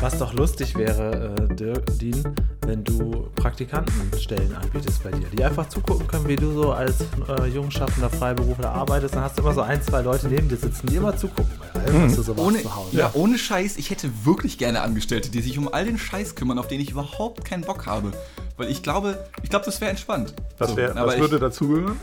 Was doch lustig wäre, äh, Dirk, Dean, wenn du Praktikantenstellen anbietest bei dir, die einfach zugucken können, wie du so als äh, jungschaffender Freiberufler arbeitest. Dann hast du immer so ein, zwei Leute neben dir sitzen, die immer zugucken bei allem, was du so machst Ohne, zu Hause. ja, ohne Scheiß, ich hätte wirklich gerne Angestellte, die sich um all den Scheiß kümmern, auf den ich überhaupt keinen Bock habe. Weil ich glaube, ich glaube, das wäre entspannt. Was, So, wär, aber was ich- würde dazugehören?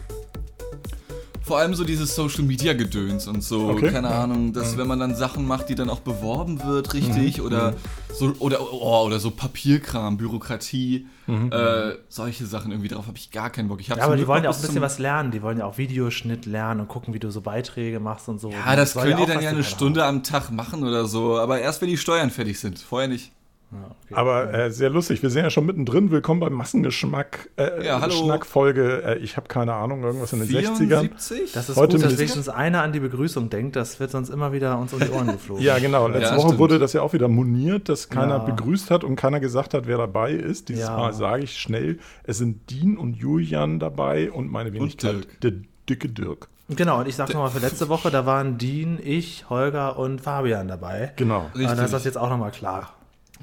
Vor allem so dieses Social Media Gedöns und so, Okay. keine Ahnung, dass wenn man dann Sachen macht, die dann auch beworben wird, richtig, oder so oder oh, oder so Papierkram, Bürokratie, äh, solche Sachen irgendwie darauf habe ich gar keinen Bock. Ich Ja, aber die Glück wollen ja auch ein bisschen was lernen. Die wollen ja auch Videoschnitt lernen und gucken, wie du so Beiträge machst und so. Ja, das soll könnt ihr auch dann ja eine Stunde am Tag machen oder so, aber erst wenn die Steuern fertig sind, vorher nicht. Ja, okay. Aber äh, sehr lustig. Wir sind ja schon mittendrin. Willkommen beim Massengeschmack. Äh, Ja. Schnackfolge. Äh, ich habe keine Ahnung, irgendwas in den 60ern. 74? das ist heute gut, dass wenigstens einer an die Begrüßung denkt. Das wird sonst immer wieder uns um die Ohren geflogen. Ja, genau. Letzte Ja, Woche stimmt. wurde das ja auch wieder moniert, dass keiner Ja. begrüßt hat und keiner gesagt hat, wer dabei ist. Dieses Ja. Mal sage ich schnell, es sind Dean und Julian dabei und meine Wenigkeit, Dirk. der dicke Dirk. Genau, und ich sag nochmal für letzte Woche, da waren Dean, ich, Holger und Fabian dabei. Genau, Und dann ist das Richtig. jetzt auch nochmal klar.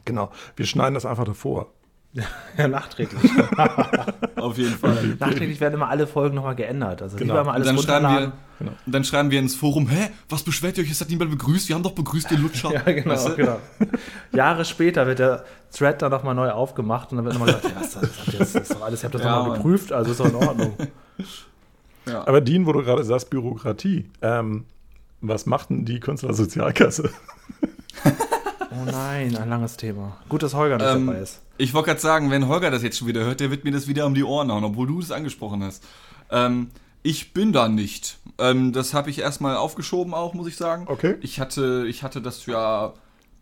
Genau. Wir schneiden das einfach davor. Ja, nachträglich. Auf jeden Fall. nachträglich werden immer alle Folgen nochmal geändert. Also Genau. lieber mal Und alles dann schreiben, runterladen. wir, und dann schreiben wir ins Forum, hä, was beschwert ihr euch? Es hat niemand begrüßt, wir haben doch begrüßt, ihr Lutscher. Ja, genau, Weißt du? genau. Jahre später wird der Thread dann nochmal neu aufgemacht und dann wird nochmal gesagt, ja, was, das, habt ihr- das ist doch alles, ihr habt das Ja, nochmal geprüft, also ist doch in Ordnung. Ja. Aber Dean, wo du gerade sagst, Bürokratie. Ähm, was macht denn die Künstlersozialkasse? Oh nein, ein langes Thema. Gut, dass Holger nicht Ähm, dabei ist. Ich wollte gerade sagen, wenn Holger das jetzt schon wieder hört, der wird mir das wieder um die Ohren hauen, obwohl du es angesprochen hast. Ähm, ich bin da nicht. Ähm, das habe ich erstmal aufgeschoben auch, muss ich sagen. Okay. Ich hatte, ich hatte das ja.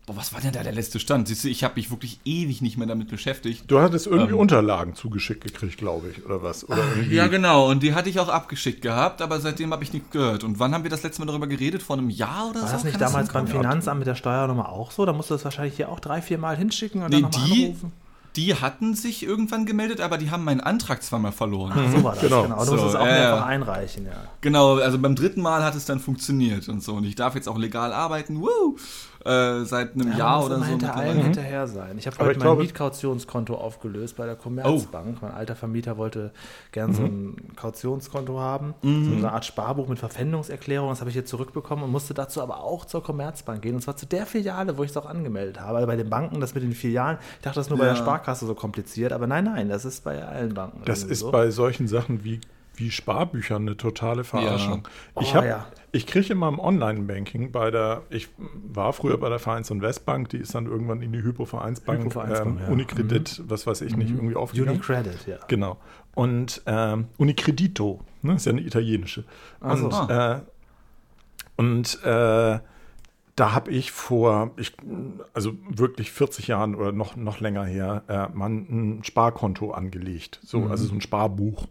Boah, was war denn da der letzte Stand? Siehst du, ich habe mich wirklich ewig nicht mehr damit beschäftigt. Du hattest irgendwie Ähm. Unterlagen zugeschickt gekriegt, glaube ich, oder was? Oder irgendwie. Ja, genau. Und die hatte ich auch abgeschickt gehabt, aber seitdem habe ich nichts gehört. Und wann haben wir das letzte Mal darüber geredet? Vor einem Jahr oder War so? das nicht Kann damals beim hinkommen? Finanzamt mit der Steuernummer auch so? Da musst du das wahrscheinlich hier auch drei, vier Mal hinschicken und Nee, dann nochmal die, anrufen. die hatten sich irgendwann gemeldet, aber die haben meinen Antrag zweimal verloren. So war das, Genau. genau. Du So, musst es auch ja, mehrfach einreichen, ja. Genau, also beim dritten Mal hat es dann funktioniert und so. Und ich darf jetzt auch legal arbeiten. Woo! Äh, seit einem Ja, Jahr oder so. hinter allen mittlerweile. hinterher sein. Ich habe heute ich mein glaube- Mietkautionskonto aufgelöst bei der Oh. Commerzbank. Mein alter Vermieter wollte gern so Mhm. ein Kautionskonto haben, so eine Art Sparbuch mit Verpfändungserklärung. Das habe ich jetzt zurückbekommen und musste dazu aber auch zur Commerzbank gehen. Und zwar zu der Filiale, wo ich es auch angemeldet habe. Also bei den Banken, das mit den Filialen, ich dachte, das ist nur bei Ja. der Sparkasse so kompliziert. Aber nein, nein, das ist bei allen Banken. Das ist so. bei solchen Sachen wie, wie Sparbüchern eine totale Verarschung. Ja. Ich, Oh, hab, ja. ich kriege immer im Online-Banking bei der, ich war früher bei der Vereins- und Westbank, die ist dann irgendwann in die Hypo-Vereinsbank, Hypo-Vereinsbank, ähm, ja. Unikredit, was weiß ich nicht, irgendwie aufgegangen. Unicredit, ja. Genau. Und ähm, Unicredito, ne, ist ja eine italienische. Ach so. Und, äh, und äh, da habe ich vor, ich, also wirklich 40 Jahren oder noch, noch länger her, äh, mal ein Sparkonto angelegt. So, Mhm. also so ein Sparbuch.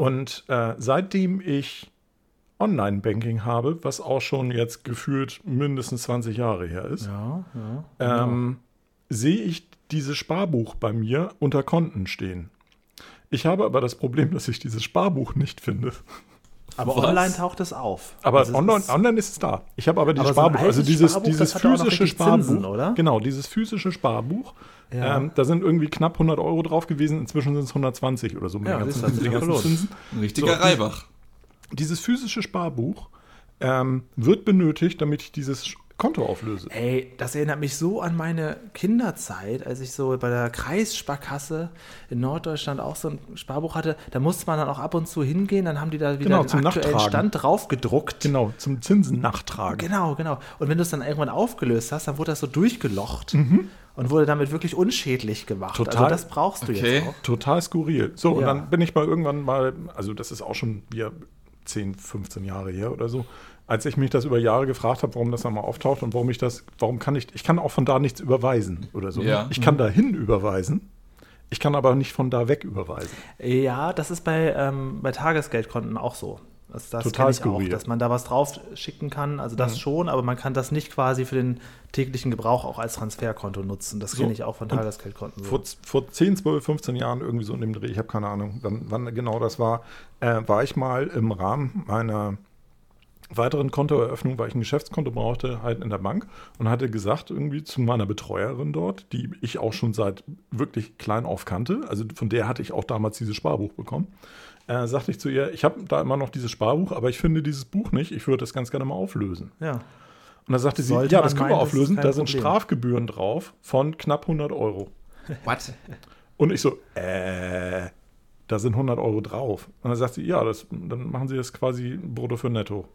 Und äh, seitdem ich Online-Banking habe, was auch schon jetzt gefühlt mindestens 20 Jahre her ist, Ja, ja. ähm, sehe ich dieses Sparbuch bei mir unter Konten stehen. Ich habe aber das Problem, dass ich dieses Sparbuch nicht finde. Aber Was? online taucht es auf. Aber Also online, ist- online ist es da. Ich habe aber dieses Aber so Sparbuch, also dieses, Sparbuch, dieses das physische Sparbuch, Zinsen, oder? genau, dieses physische Sparbuch. Ja. Ähm, da sind irgendwie knapp 100 Euro drauf gewesen. Inzwischen sind es 120 oder so mit Ja, den siehst ganzen, du, mit den ganzen. Zinsen. Ein richtiger So, Reibach. Dieses physische Sparbuch ähm, wird benötigt, damit ich dieses Konto auflöse. Ey, das erinnert mich so an meine Kinderzeit, als ich so bei der Kreissparkasse in Norddeutschland auch so ein Sparbuch hatte. Da musste man dann auch ab und zu hingehen, dann haben die da wieder Genau, den zum aktuellen Nachtragen. Stand draufgedruckt. Genau, zum Zinsen nachtragen. Genau, genau. Und wenn du es dann irgendwann aufgelöst hast, dann wurde das so durchgelocht Mhm. und wurde damit wirklich unschädlich gemacht. Total. Also das brauchst du Okay. jetzt auch. Total skurril. So, und Ja. dann bin ich mal irgendwann mal, also das ist auch schon wieder 10, 15 Jahre her oder so, als ich mich das über Jahre gefragt habe, warum das dann mal auftaucht und warum ich das, warum kann ich, ich kann auch von da nichts überweisen oder so. Ja. Ich kann dahin überweisen, ich kann aber nicht von da weg überweisen. Ja, das ist bei, ähm, bei Tagesgeldkonten auch so. Das, das Total ich auch, skurril. dass man da was drauf schicken kann. Also das schon, aber man kann das nicht quasi für den täglichen Gebrauch auch als Transferkonto nutzen. Das So. kenne ich auch von Tagesgeldkonten. So. Vor, vor 10, 12, 15 Jahren irgendwie so in dem Dreh, ich habe keine Ahnung, wann, wann genau das war, äh, war ich mal im Rahmen meiner weiteren Kontoeröffnung, weil ich ein Geschäftskonto brauchte, halt in der Bank und hatte gesagt irgendwie zu meiner Betreuerin dort, die ich auch schon seit wirklich klein auf kannte, also von der hatte ich auch damals dieses Sparbuch bekommen, äh, sagte ich zu ihr, ich habe da immer noch dieses Sparbuch, aber ich finde dieses Buch nicht, ich würde das ganz gerne mal auflösen. Ja. Und dann sagte sie, Sollte ja, man das können wir meinen, auflösen, da sind Problem. Strafgebühren drauf von knapp 100 Euro. What? Und ich so, äh, da sind 100 Euro drauf. Und dann sagt sie, ja, das, dann machen Sie das quasi brutto für netto.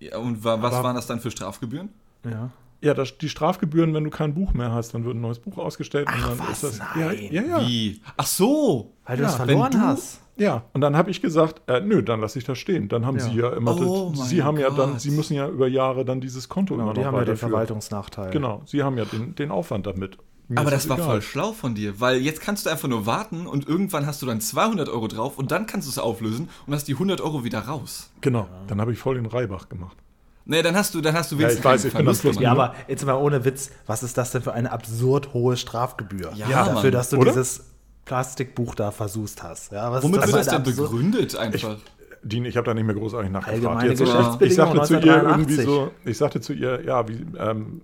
Ja, und wa was Aber- waren das dann für Strafgebühren? Ja. Ja, das, die Strafgebühren, wenn du kein Buch mehr hast, dann wird ein neues Buch ausgestellt. Ach, und dann was? ist das. Nein. Ja, ja, ja. Wie? Ach so! Weil du Ja, das verloren du- hast. Ja, und dann habe ich gesagt, äh, nö, dann lasse ich das stehen. Dann haben Ja. Sie ja immer, Oh das, Sie haben ja dann, Gott. Sie müssen ja über Jahre dann dieses Konto Genau, immer die noch haben ja den. Verwaltungsnachteil. Genau, Sie haben ja den, den Aufwand damit. Mir Aber ist das war egal. voll schlau von dir, weil jetzt kannst du einfach nur warten und irgendwann hast du dann 200 Euro drauf und dann kannst du es auflösen und hast die 100 Euro wieder raus. Genau, dann habe ich voll den Reibach gemacht. Nee, dann hast du, dann hast du Ja, wenigstens ich weiß, keinen ich bin das Verlust bloß- Ja, gemacht. aber jetzt mal ohne Witz, was ist das denn für eine absurd hohe Strafgebühr? Ja, dafür, Mann. dass du Oder? dieses Plastikbuch da versust hast. Ja, was Womit ist wird das eine denn absurd- begründet einfach? Dean, ich habe da nicht mehr großartig nachgefragt. Allgemeine Jetzt, ich sagte zu ihr 1983. irgendwie so, ich sagte zu ihr, ja, wie, ähm,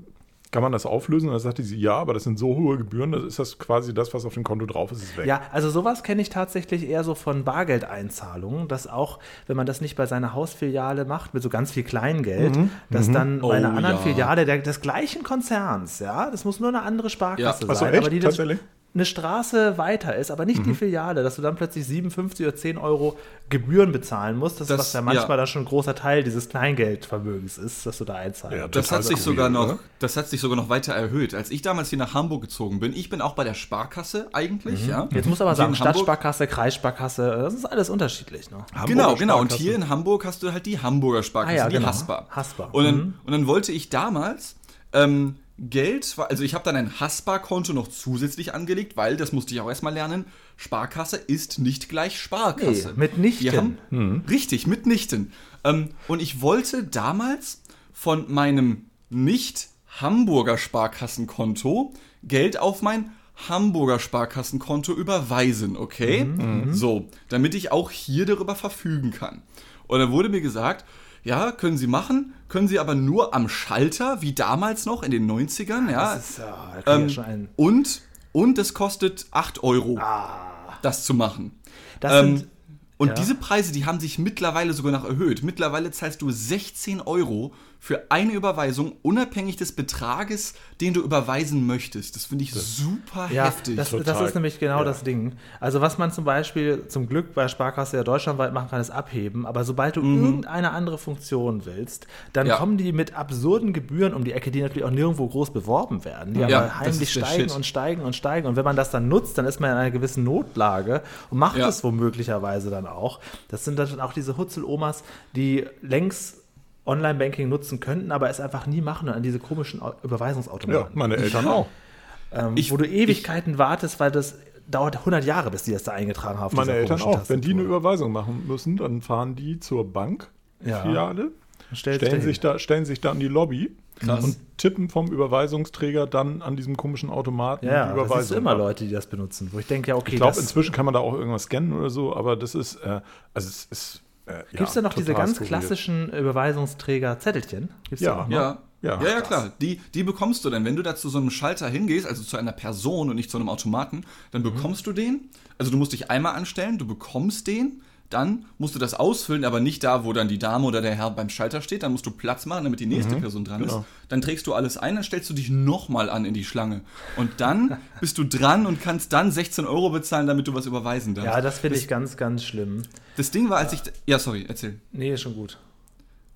kann man das auflösen? Und dann sagte sie, ja, aber das sind so hohe Gebühren, das ist das quasi das, was auf dem Konto drauf ist, ist weg. Ja, also sowas kenne ich tatsächlich eher so von Bargeldeinzahlungen, dass auch, wenn man das nicht bei seiner Hausfiliale macht, mit so ganz viel Kleingeld, dass dann bei einer Oh, anderen ja. Filiale der, des gleichen Konzerns, ja, das muss nur eine andere Sparkasse Ja. Ach so, sein, echt? aber die das Tatsächlich? Eine Straße weiter ist, aber nicht die Filiale, dass du dann plötzlich 57 oder 10 Euro Gebühren bezahlen musst, das, Das- was ja manchmal ja. dann schon ein großer Teil dieses Kleingeldvermögens ist, dass du da einzahlst. Ja, Das Total hat sich skurril, sogar noch, oder? das hat sich sogar noch weiter erhöht. Als ich damals hier nach Hamburg gezogen bin, ich bin auch bei der Sparkasse eigentlich, ja. Jetzt muss aber sagen, Stadtsparkasse, Kreissparkasse, das ist alles unterschiedlich. Ne? Genau, genau. Und hier in Hamburg hast du halt die Hamburger Sparkasse, Ah ja, die genau. Haspa. Haspa. Und dann, Mhm. und dann wollte ich damals ähm, Geld, also ich habe dann ein Haspa-Konto noch zusätzlich angelegt, weil, das musste ich auch erstmal lernen, Sparkasse ist nicht gleich Sparkasse. Nee, mitnichten. Haben, Richtig, mitnichten. Ähm, und ich wollte damals von meinem nicht Hamburger Sparkassenkonto Geld auf mein Hamburger Sparkassenkonto überweisen, okay? So, damit ich auch hier darüber verfügen kann. Und dann wurde mir gesagt, ja, können Sie machen, können Sie aber nur am Schalter, wie damals noch in den 90ern, ja. Das ist da kann Ähm, ja und, und es kostet 8 Euro, das zu machen. das Ähm, sind, und ja. diese Preise, die haben sich mittlerweile sogar noch erhöht. Mittlerweile zahlst du 16 Euro für eine Überweisung, unabhängig des Betrages, den du überweisen möchtest. Das finde ich super ja, heftig. das, das ist nämlich genau Ja. das Ding. Also was man zum Beispiel zum Glück bei Sparkasse ja deutschlandweit machen kann, ist abheben. Aber sobald du irgendeine andere Funktion willst, dann Mhm. Ja. kommen die mit absurden Gebühren um die Ecke, die natürlich auch nirgendwo groß beworben werden, die Ja, aber das heimlich steigen Shit. und steigen und steigen. Und wenn man das dann nutzt, dann ist man in einer gewissen Notlage und macht Ja. es womöglicherweise dann auch. Das sind dann auch diese Hutzel-Omas, die längst Online-Banking nutzen könnten, aber es einfach nie machen und an diese komischen Au- Ja, Überweisungsautomaten. meine Eltern auch. ähm, Ich- wo du Ewigkeiten wartest, weil das dauert 100 Jahre, bis die das da eingetragen haben. auf Meine Eltern auch. Wenn die eine Tastatur. Überweisung machen müssen, dann fahren die zur Bank, Ja. Filiale, stellen dahin. sich, da, stellen sich da an die Lobby Krass. und tippen vom Überweisungsträger dann an diesem komischen Automaten ja, die das ist Überweisung. immer. Leute, die das benutzen, wo ich denke, ja, okay, Ich glaube, das inzwischen kann man da auch irgendwas scannen oder so, aber das ist, äh, also es ist. Äh, gibt es da noch diese ganz skurril. klassischen Überweisungsträger-Zettelchen? Ja. ja. Ja, Ja, ja, klar. Die, die bekommst du dann, wenn du da zu so einem Schalter hingehst, also zu einer Person und nicht zu einem Automaten, dann Mhm. bekommst du den. Also du musst dich einmal anstellen, du bekommst den, dann musst du das ausfüllen, aber nicht da, wo dann die Dame oder der Herr beim Schalter steht. Dann musst du Platz machen, damit die nächste Person dran genau. ist. Dann trägst du alles ein, dann stellst du dich nochmal an in die Schlange. Und dann bist du dran und kannst dann 16 Euro bezahlen, damit du was überweisen darfst. Ja, das finde ich ganz, ganz schlimm. Das Ding war, als ich. Ja, sorry, erzähl. Nee, ist schon gut.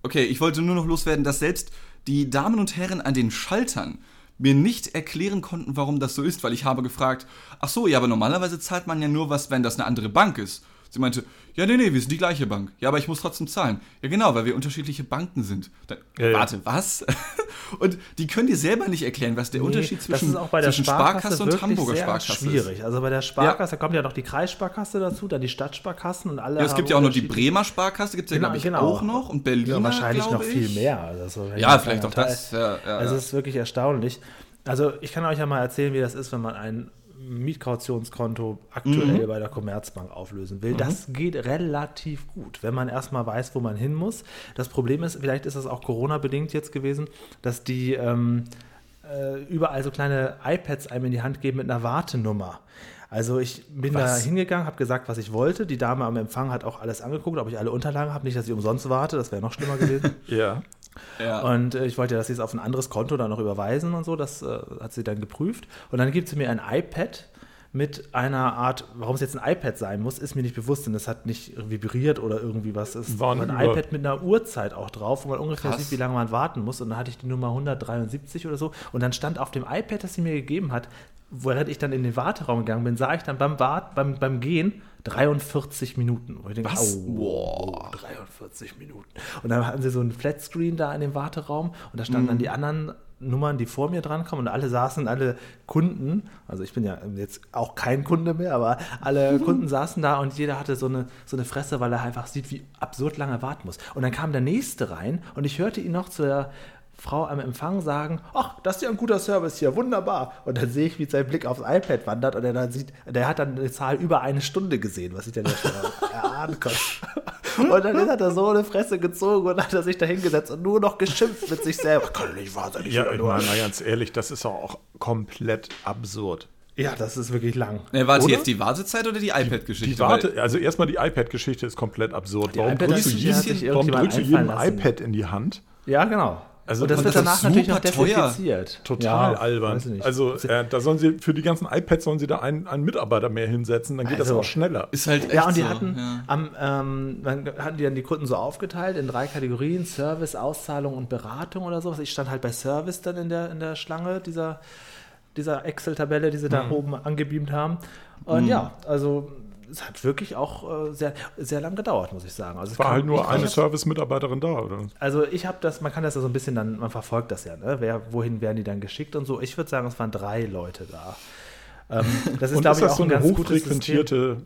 Okay, ich wollte nur noch loswerden, dass selbst die Damen und Herren an den Schaltern mir nicht erklären konnten, warum das so ist, weil ich habe gefragt, ach so, ja, aber normalerweise zahlt man ja nur was, wenn das eine andere Bank ist. Sie meinte, ja, nee, nee, wir sind die gleiche Bank. Ja, aber ich muss trotzdem zahlen. Ja, genau, weil wir unterschiedliche Banken sind. Dann, Ja, ja. Warte, was? und die können dir selber nicht erklären, was der Nee, Unterschied zwischen, zwischen Sparkasse, Sparkasse und Hamburger Sparkasse schwierig. ist. Also bei der Sparkasse kommt ja noch die Kreissparkasse dazu, dann die Stadtsparkassen und alle Ja, es gibt ja auch noch die Bremer Sparkasse, gibt es ja, Genau, glaube ich, genau. auch noch. Und Berliner, Ja, wahrscheinlich noch viel mehr. Also, Ja, vielleicht auch Teil. das. Ja, ja, Also ja. es ist wirklich erstaunlich. Also ich kann euch ja mal erzählen, wie das ist, wenn man ein Mietkautionskonto aktuell bei der Commerzbank auflösen will. Das geht relativ gut, wenn man erstmal weiß, wo man hin muss. Das Problem ist, vielleicht ist das auch Corona-bedingt jetzt gewesen, dass die ähm, äh, überall so kleine iPads einem in die Hand geben mit einer Wartenummer. Also ich bin da Was? hingegangen, habe gesagt, was ich wollte. Die Dame am Empfang hat auch alles angeguckt, ob ich alle Unterlagen habe. Nicht, dass ich umsonst warte, das wäre noch schlimmer gewesen. Ja. Ja. Und äh, ich wollte, dass sie es auf ein anderes Konto dann noch überweisen und so. Das äh, hat sie dann geprüft. Und dann gibt sie mir ein iPad mit einer Art, warum es jetzt ein iPad sein muss, ist mir nicht bewusst, denn es hat nicht vibriert oder irgendwie was. Es War ein iPad mit einer Uhrzeit auch drauf, wo man ungefähr Krass. sieht, wie lange man warten muss. Und dann hatte ich die Nummer 173 oder so. Und dann stand auf dem iPad, das sie mir gegeben hat, während ich dann in den Warteraum gegangen bin, sah ich dann beim, Wart, beim, beim Gehen 43 Minuten. Wo ich denke, Was? Oh, 43 Minuten. Und dann hatten sie so einen Flatscreen da in dem Warteraum und da standen dann die anderen Nummern, die vor mir dran kommen und alle saßen, alle Kunden, also ich bin ja jetzt auch kein Kunde mehr, aber alle Kunden saßen da und jeder hatte so eine, so eine Fresse, weil er einfach sieht, wie absurd lange er warten muss. Und dann kam der Nächste rein und ich hörte ihn noch zu der Frau am Empfang sagen, ach, das ist ja ein guter Service hier, wunderbar. Und dann sehe ich, wie sein Blick aufs iPad wandert und er dann sieht, der hat dann eine Zahl über eine Stunde gesehen, was ich dann schon erahnen konnte. Und dann hat er so eine Fresse gezogen und hat er sich da hingesetzt und nur noch geschimpft mit sich selber. Kann nicht wahr sein. ich Ja, ich meine, ganz ehrlich, das ist auch komplett absurd. ja, das ist wirklich lang. Ne, warte Oder? jetzt die Wartezeit oder die iPad-Geschichte? Die Warte, also erstmal die iPad-Geschichte ist komplett absurd. Warum drückst sich warum drückst du jedem iPad in die Hand? Ja, genau. Also- und das wird danach natürlich noch desinfiziert. Total Ja, albern. weiß ich nicht. Also äh, da sollen sie für die ganzen iPads sollen sie da einen, einen Mitarbeiter mehr hinsetzen, dann geht Also- das auch schneller. Ist halt echt Ja, und die so, hatten, ja. am, ähm, dann hatten die dann die Kunden so aufgeteilt in drei Kategorien: Service, Auszahlung und Beratung oder sowas. Ich stand halt bei Service dann in der, in der Schlange dieser, dieser Excel-Tabelle, die sie Mhm. da oben angebeamt haben. Und ja, also es hat wirklich auch äh, sehr, sehr lang gedauert, muss ich sagen. Also es War halt nur eine Service-Mitarbeiterin da, oder? Also ich habe das, man kann das ja so ein bisschen dann, man verfolgt das ja, ne? Wer, wohin werden die dann geschickt und so. Ich würde sagen, es waren drei Leute da. Ähm, das ist, glaube ich, das auch so ein eine ganz gutes System.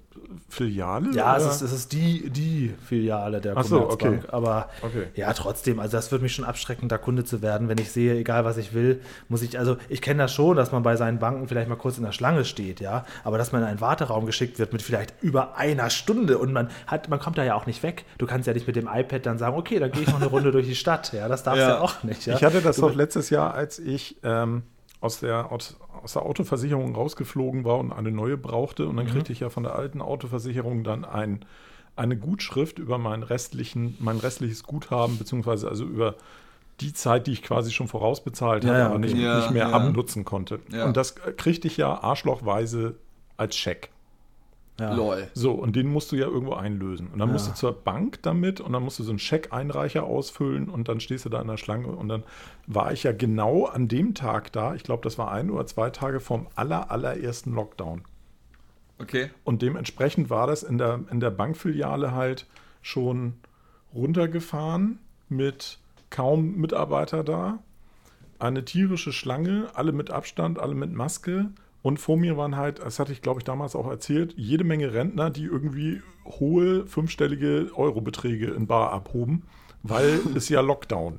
Filiale? Ja, es ist, es ist die, die Filiale der Ach so, Commerzbank. okay. Aber Okay. ja, trotzdem, also das würde mich schon abschrecken, da Kunde zu werden, wenn ich sehe, egal was ich will, muss ich, also ich kenne das schon, dass man bei seinen Banken vielleicht mal kurz in der Schlange steht, ja, aber dass man in einen Warteraum geschickt wird mit vielleicht über einer Stunde und man hat, man kommt da ja auch nicht weg. Du kannst ja nicht mit dem iPad dann sagen, okay, dann gehe ich noch eine Runde durch die Stadt, ja, das darfst du Ja. ja. auch nicht. Ja? Ich hatte das Du- doch letztes Jahr, als ich ähm, aus, der, aus, aus der Autoversicherung rausgeflogen war und eine neue brauchte. Und dann kriegte ich ja von der alten Autoversicherung dann ein, eine Gutschrift über meinen restlichen, mein restliches Guthaben, beziehungsweise also über die Zeit, die ich quasi schon vorausbezahlt Ja, hatte, aber nicht. Ja, nicht mehr ja. abnutzen konnte. Ja. Und das kriegte ich ja arschlochweise als Scheck. Ja. Lol. So, und den musst du ja irgendwo einlösen. Und dann Ja. musst du zur Bank damit und dann musst du so einen Scheckeinreicher ausfüllen und dann stehst du da in der Schlange. Und dann war ich ja genau an dem Tag da, ich glaube, das war ein oder zwei Tage vom aller, allerersten Lockdown. Okay. Und dementsprechend war das in der, in der Bankfiliale halt schon runtergefahren mit kaum Mitarbeiter da. Eine tierische Schlange, alle mit Abstand, alle mit Maske. Und vor mir waren halt, das hatte ich glaube ich damals auch erzählt, jede Menge Rentner, die irgendwie hohe fünfstellige Eurobeträge in Bar abhoben, weil es ja Lockdown.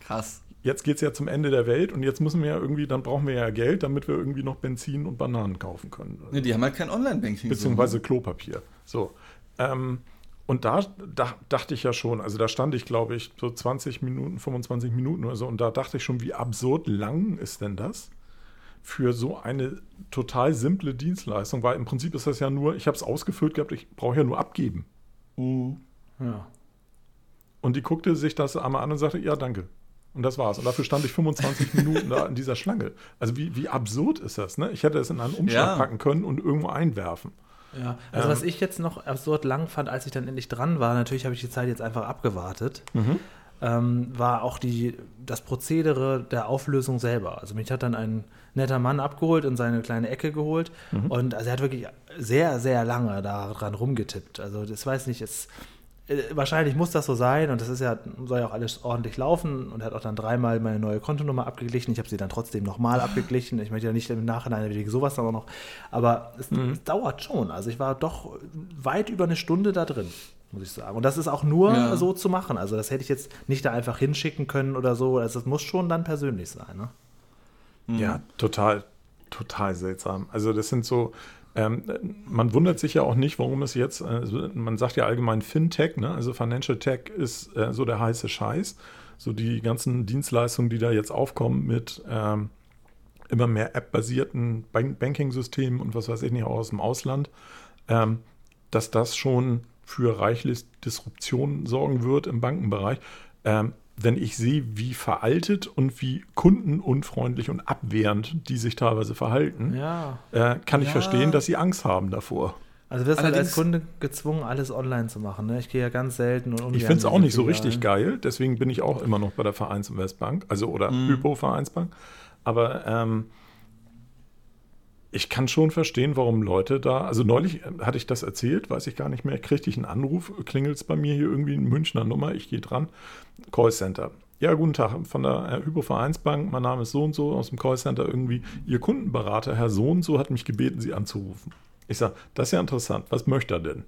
Krass. Jetzt geht es ja zum Ende der Welt und jetzt müssen wir ja irgendwie, dann brauchen wir ja Geld, damit wir irgendwie noch Benzin und Bananen kaufen können. Ne, die haben halt kein Online-Banking. Beziehungsweise Klopapier. So. Ähm, und da, da dachte ich ja schon, also da stand ich, glaube ich, so 20 Minuten, 25 Minuten oder so, und da dachte ich schon, wie absurd lang ist denn das für so eine total simple Dienstleistung? Weil im Prinzip ist das ja nur, ich habe es ausgefüllt gehabt, ich brauche ja nur abgeben. Ja. Und die guckte sich das einmal an und sagte, ja, danke. Und das war's. Und dafür stand ich 25 Minuten da in dieser Schlange. Also wie, wie absurd ist das, ne? Ich hätte es in einen Umschlag Ja. packen können und irgendwo einwerfen. Ja, also Ähm. was ich jetzt noch absurd lang fand, als ich dann endlich dran war, natürlich habe ich die Zeit jetzt einfach abgewartet, ähm, war auch die, das Prozedere der Auflösung selber. Also mich hat dann ein netter Mann abgeholt und seine kleine Ecke geholt und also er hat wirklich sehr, sehr lange daran rumgetippt. Also das weiß nicht, es äh, wahrscheinlich muss das so sein und das ist ja, soll ja auch alles ordentlich laufen und er hat auch dann dreimal meine neue Kontonummer abgeglichen. Ich habe sie dann trotzdem nochmal abgeglichen. Ich möchte ja nicht im Nachhinein wegen sowas aber noch. Aber es, es dauert schon. Also ich war doch weit über eine Stunde da drin, muss ich sagen. Und das ist auch nur Ja. so zu machen. Also das hätte ich jetzt nicht da einfach hinschicken können oder so. Also das muss schon dann persönlich sein. Ne? Ja, total. total seltsam. Also das sind so, ähm, man wundert sich ja auch nicht, warum es jetzt, also man sagt ja allgemein Fintech, ne? also Financial Tech ist äh, so der heiße Scheiß. So die ganzen Dienstleistungen, die da jetzt aufkommen mit ähm, immer mehr App-basierten Bank Banking-Systemen und was weiß ich nicht, auch aus dem Ausland, ähm, dass das schon für reichlich Disruption sorgen wird im Bankenbereich. Ähm, wenn ich sehe, wie veraltet und wie kundenunfreundlich und abwehrend die sich teilweise verhalten, Ja. äh, kann ich Ja. verstehen, dass sie Angst haben davor. Also wirst halt als Kunde gezwungen, alles online zu machen. Ne? Ich gehe ja ganz selten und Ich finde es auch nicht so richtig geil, deswegen bin ich auch immer noch bei der Vereinsinvestbank, also oder Mhm. Hypo-Vereinsbank. Aber ähm, ich kann schon verstehen, warum Leute da, also neulich äh, hatte ich das erzählt, weiß ich gar nicht mehr, kriegte ich einen Anruf, klingelt es bei mir hier irgendwie eine Münchner Nummer, ich gehe dran, Callcenter. Ja, guten Tag, von der äh, Hypo-Vereinsbank, mein Name ist so und so, aus dem Callcenter irgendwie, Ihr Kundenberater, Herr so und so, hat mich gebeten, Sie anzurufen. Ich sage, das ist ja interessant, was möchte er denn?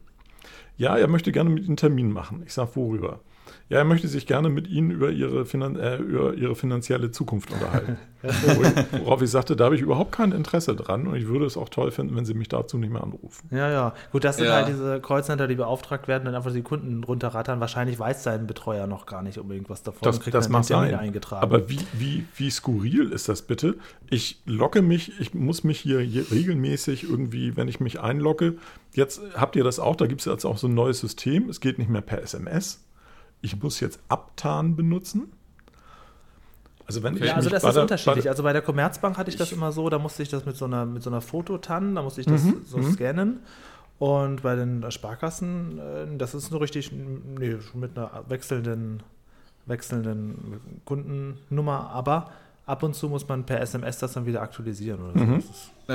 Ja, er möchte gerne mit Ihnen Termin machen. Ich sage, worüber? Ja, er möchte sich gerne mit Ihnen über Ihre, Finan äh, über ihre finanzielle Zukunft unterhalten. Worauf ich sagte, da habe ich überhaupt kein Interesse dran und ich würde es auch toll finden, wenn Sie mich dazu nicht mehr anrufen. Ja, ja. Gut, das sind Ja. halt diese Callcenter, die beauftragt werden und einfach die Kunden runterrattern. Wahrscheinlich weiß sein Betreuer noch gar nicht unbedingt was davon. Das, und kriegt das dann Termin sein. eingetragen. Aber wie, wie, wie skurril ist das bitte? Ich locke mich, ich muss mich hier regelmäßig irgendwie, wenn ich mich einlogge, jetzt habt ihr das auch, da gibt es jetzt auch so ein neues System, es geht nicht mehr per SMS. Ich muss jetzt Abtan benutzen. Also wenn ich ja, also das ist der- unterschiedlich. Also bei der Commerzbank hatte ich das immer so, da musste ich das mit so einer, mit so einer Fototan, da musste ich das Mhm, so scannen. Und bei den Sparkassen, äh, das ist nur richtig, nee, mit einer wechselnden, wechselnden Kundennummer, aber ab und zu muss man per SMS das dann wieder aktualisieren oder so. Mhm.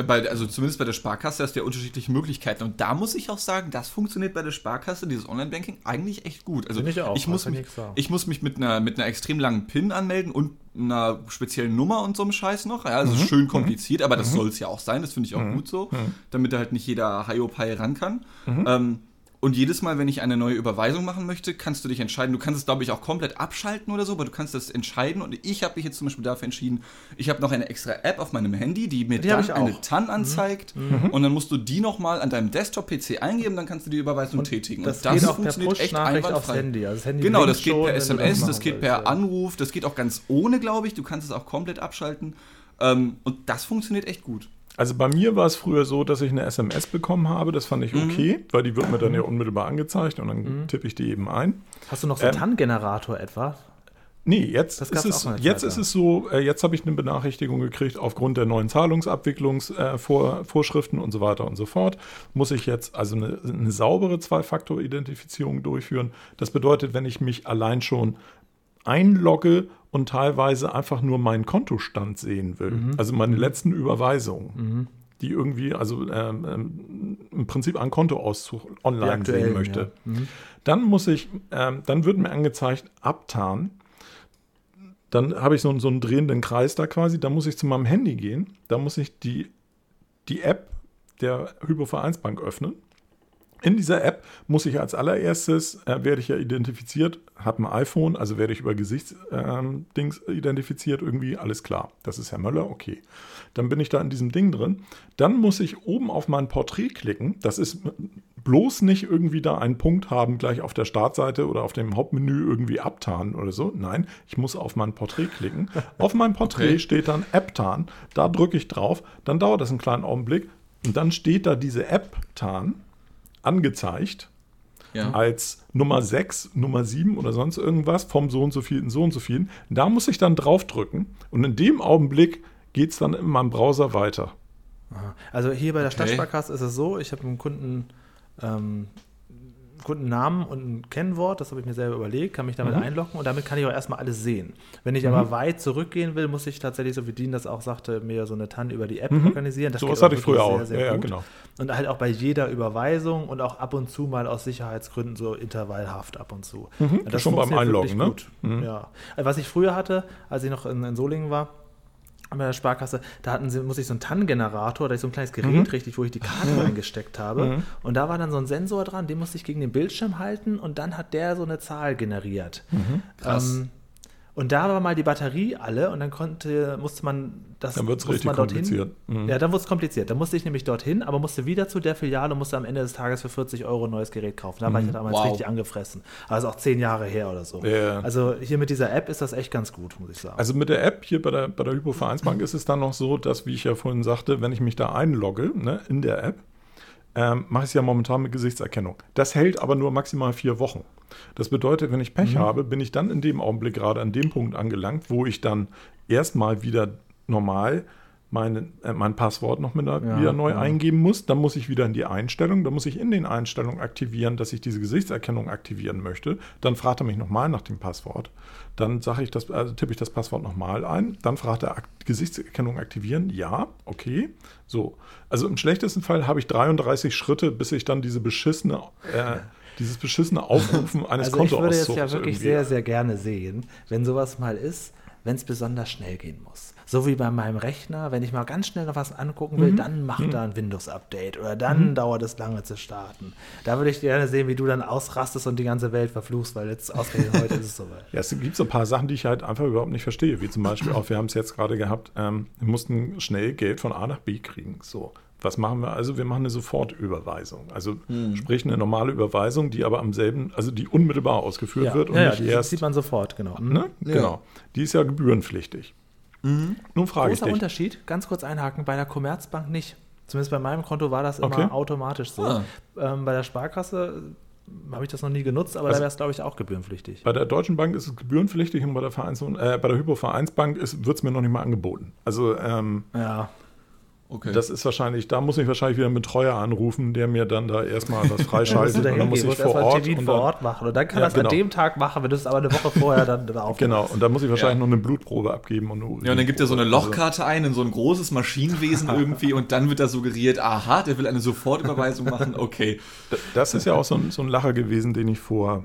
Bei, also zumindest bei der Sparkasse hast du ja unterschiedliche Möglichkeiten. Und da muss ich auch sagen, das funktioniert bei der Sparkasse, dieses Online-Banking, eigentlich echt gut. Also ich auch, ich, muss mich, ich muss mich mit einer, mit einer extrem langen PIN anmelden und einer speziellen Nummer und so einem Scheiß noch. Ja, also Mhm. ist schön kompliziert, aber das soll es ja auch sein. Das finde ich auch gut so, damit da halt nicht jeder Hiopai ran kann. Mhm. Ähm, und jedes Mal, wenn ich eine neue Überweisung machen möchte, kannst du dich entscheiden. Du kannst es, glaube ich, auch komplett abschalten oder so, aber du kannst das entscheiden. Und ich habe mich jetzt zum Beispiel dafür entschieden, ich habe noch eine extra App auf meinem Handy, die mir Die dann eine TAN anzeigt. Und dann musst du die nochmal an deinem Desktop-PC eingeben, dann kannst du die Überweisung tätigen. das, und das geht auch per funktioniert echt einwandfrei. Handy. Also das Handy Genau, das geht schon, per SMS, machen das geht per ja. Anruf, das geht auch ganz ohne, glaube ich. Du kannst es auch komplett abschalten. Ähm, und das funktioniert echt gut. Also bei mir war es früher so, dass ich eine SMS bekommen habe. Das fand ich Mhm. okay, weil die wird mir dann ja unmittelbar angezeigt und dann tippe ich die eben ein. Hast du noch so einen Ähm, TAN-Generator etwa? Nee, jetzt, ist es, jetzt ist es so, äh, jetzt habe ich eine Benachrichtigung gekriegt, aufgrund der neuen Zahlungsabwicklungsvorschriften äh, und so weiter und so fort, muss ich jetzt also eine, eine saubere Zwei-Faktor-Identifizierung durchführen. Das bedeutet, wenn ich mich allein schon einlogge und teilweise einfach nur meinen Kontostand sehen will, Mhm. also meine letzten Überweisungen, die irgendwie, also ähm, ähm, im Prinzip einen Kontoauszug online sehen möchte. ja. Mhm. Dann muss ich, ähm, dann wird mir angezeigt, abtan. Dann habe ich so, einen- so einen drehenden Kreis da quasi. Da muss ich zu meinem Handy gehen. Da muss ich die, die App der Hypovereinsbank öffnen. In dieser App muss ich als allererstes, äh, werde ich ja identifiziert, habe ein iPhone, also werde ich über Gesichtsdings ähm, identifiziert, irgendwie, alles klar. Das ist Herr Möller, okay. Dann bin ich da in diesem Ding drin. Dann muss ich oben auf mein Porträt klicken. Das ist bloß nicht irgendwie da einen Punkt haben, gleich auf der Startseite oder auf dem Hauptmenü irgendwie abtarnen oder so. Nein, ich muss auf mein Porträt klicken. Auf meinem Porträt Okay. steht dann App-Tarn. Da drücke ich drauf. Dann dauert das einen kleinen Augenblick. Und dann steht da diese App-Tarn angezeigt Ja. als Nummer 6, Nummer 7 oder sonst irgendwas vom so und so vielen, so und so vielen. Da muss ich dann draufdrücken und in dem Augenblick geht es dann in meinem Browser weiter. Also hier bei der Okay. Stadtsparkasse ist es so, ich habe einen Kunden, ähm, Kundennamen und ein Kennwort, das habe ich mir selber überlegt, kann mich damit Mhm. einloggen und damit kann ich auch erstmal alles sehen. Wenn ich aber weit zurückgehen will, muss ich tatsächlich, so wie Dean das auch sagte, mir so eine TAN über die App organisieren. Das Mhm. So was hatte ich früher wirklich auch. Ja, ja, genau. Und halt auch bei jeder Überweisung und auch ab und zu mal aus Sicherheitsgründen so intervallhaft ab und zu. Mhm, Und schon beim Einloggen, ne? Gut. Mhm. Ja. Also Was ich früher hatte, als ich noch in, in Solingen war, bei der Sparkasse, da hatten sie, muss ich so einen TAN-Generator, da ist so ein kleines Gerät Mhm. richtig, wo ich die Karte reingesteckt habe. Und da war dann so ein Sensor dran, den musste ich gegen den Bildschirm halten und dann hat der so eine Zahl generiert. Mhm. Krass. Ähm, Und da war mal die Batterie alle und dann konnte, musste man das Dann wird's musste richtig kompliziert. Mhm. Ja, dann wurde es kompliziert. Dann musste ich nämlich dorthin, aber musste wieder zu der Filiale und musste am Ende des Tages für 40 Euro ein neues Gerät kaufen. Da war ich damals Wow. richtig angefressen. Also auch zehn Jahre her oder so. Ja. Also hier mit dieser App ist das echt ganz gut, muss ich sagen. Also mit der App hier bei der, bei der Hypo-Vereinsbank ist es dann noch so, dass, wie ich ja vorhin sagte, wenn ich mich da einlogge ne, in der App, ähm, mache ich es ja momentan mit Gesichtserkennung. Das hält aber nur maximal vier Wochen. Das bedeutet, wenn ich Pech habe, bin ich dann in dem Augenblick gerade an dem Punkt angelangt, wo ich dann erstmal wieder normal meine, äh, mein Passwort noch mit, Ja, wieder neu ja. eingeben muss. Dann muss ich wieder in die Einstellung. Dann muss ich in den Einstellungen aktivieren, dass ich diese Gesichtserkennung aktivieren möchte. Dann fragt er mich nochmal nach dem Passwort. Dann sage ich das, also tippe ich das Passwort nochmal ein. Dann fragt er Ak Gesichtserkennung aktivieren. Ja, okay. So. Also im schlechtesten Fall habe ich 33 Schritte, bis ich dann diese beschissene, äh, dieses beschissene Aufrufen eines Also ich würde jetzt Kontoauszugs ja wirklich irgendwie- sehr, sehr gerne sehen, wenn sowas mal ist, wenn es besonders schnell gehen muss. So wie bei meinem Rechner, wenn ich mal ganz schnell noch was angucken Mhm. will, dann macht er ein Windows-Update oder dann dauert es lange zu starten. Da würde ich gerne sehen, wie du dann ausrastest und die ganze Welt verfluchst, weil jetzt ausgerechnet heute ist es soweit. Ja, es gibt so ein paar Sachen, die ich halt einfach überhaupt nicht verstehe. Wie zum Beispiel auch, wir haben es jetzt gerade gehabt, ähm, wir mussten schnell Geld von A nach B kriegen. So, was machen wir also? Wir machen eine Sofortüberweisung. Also sprich eine normale Überweisung, die aber am selben, also die unmittelbar ausgeführt wird und ja, ja, nicht die erst. sieht man sofort, genau. ne? Genau. Die ist ja gebührenpflichtig. Nun frage ich Großer dich. Unterschied, ganz kurz einhaken, bei der Commerzbank nicht. Zumindest bei meinem Konto war das immer Okay. automatisch so. Ah. Ähm, bei der Sparkasse äh, habe ich das noch nie genutzt, aber Also- da wäre es, glaube ich, auch gebührenpflichtig. Bei der Deutschen Bank ist es gebührenpflichtig und bei der, Vereins äh, bei der Hypo-Vereinsbank wird es mir noch nicht mal angeboten. Also ähm, Ja, Okay. Das ist wahrscheinlich, da muss ich wahrscheinlich wieder einen Betreuer anrufen, der mir dann da erstmal was Dann musst freischaltet da und dann muss ich vor Ort. Termin und vor dann, Ort machen. Und dann kann Ja, das genau. an dem Tag machen, wenn du es aber eine Woche vorher dann drauf Genau, und dann muss ich wahrscheinlich Ja. noch eine Blutprobe abgeben. Und eine ja, und dann gibt er so eine. Lochkarte ein in so ein großes Maschinenwesen irgendwie und dann wird da suggeriert, aha, der will eine Sofortüberweisung machen, okay. Das ist ja auch so ein, so ein Lacher gewesen, den ich vor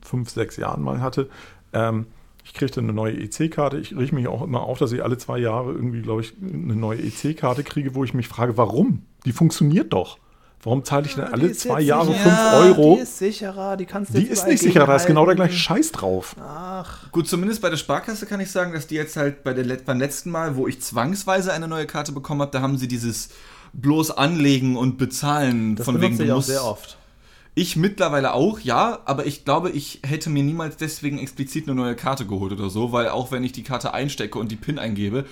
fünf, sechs Jahren mal hatte. Ähm, ich kriegte eine neue EC-Karte. Ich rieche mich auch immer auf, dass ich alle zwei Jahre irgendwie, glaube ich, eine neue EC-Karte kriege, wo ich mich frage, warum? Die funktioniert doch. Warum zahle ich denn alle zwei Jahre sicher. 5 Euro? Die ist sicherer, die kannst du Die ist nicht sicher, da ist genau der gleiche Scheiß drauf. Ach, Gut, zumindest bei der Sparkasse kann ich sagen, dass die jetzt halt bei der, beim letzten Mal, wo ich zwangsweise eine neue Karte bekommen habe, da haben sie dieses bloß anlegen und bezahlen das von wegen du ich auch musst. sehr oft. Ich mittlerweile auch, ja, aber ich glaube, ich hätte mir niemals deswegen explizit eine neue Karte geholt oder so, weil auch wenn ich die Karte einstecke und die PIN eingebe,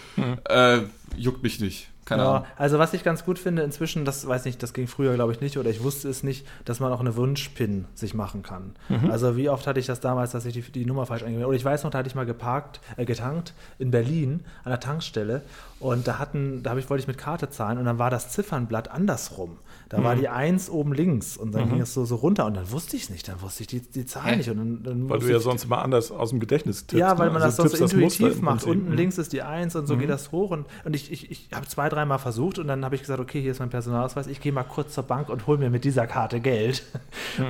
äh, juckt mich nicht. Keine Ja, Ahnung. also was ich ganz gut finde inzwischen, das weiß nicht, das ging früher glaube ich nicht oder ich wusste es nicht, dass man auch eine Wunschpin sich machen kann. Mhm. Also wie oft hatte ich das damals, dass ich die, die Nummer falsch eingegeben habe. Oder ich weiß noch, da hatte ich mal geparkt, äh, getankt in Berlin an der Tankstelle und da hatten, da habe ich wollte ich mit Karte zahlen und dann war das Ziffernblatt andersrum. Da war die 1 oben links und dann ging es so, so runter und dann wusste ich es nicht, dann wusste ich die, die Zahl Hä? nicht. Und dann, dann Weil du ja sonst immer anders aus dem Gedächtnis tippst. ja, weil ne? man Also das doch so intuitiv macht. Unten Mhm. links ist die 1 und so geht das hoch. Und, und ich, ich, ich habe zwei, dreimal versucht und dann habe ich gesagt, okay, hier ist mein Personalausweis, ich gehe mal kurz zur Bank und hole mir mit dieser Karte Geld.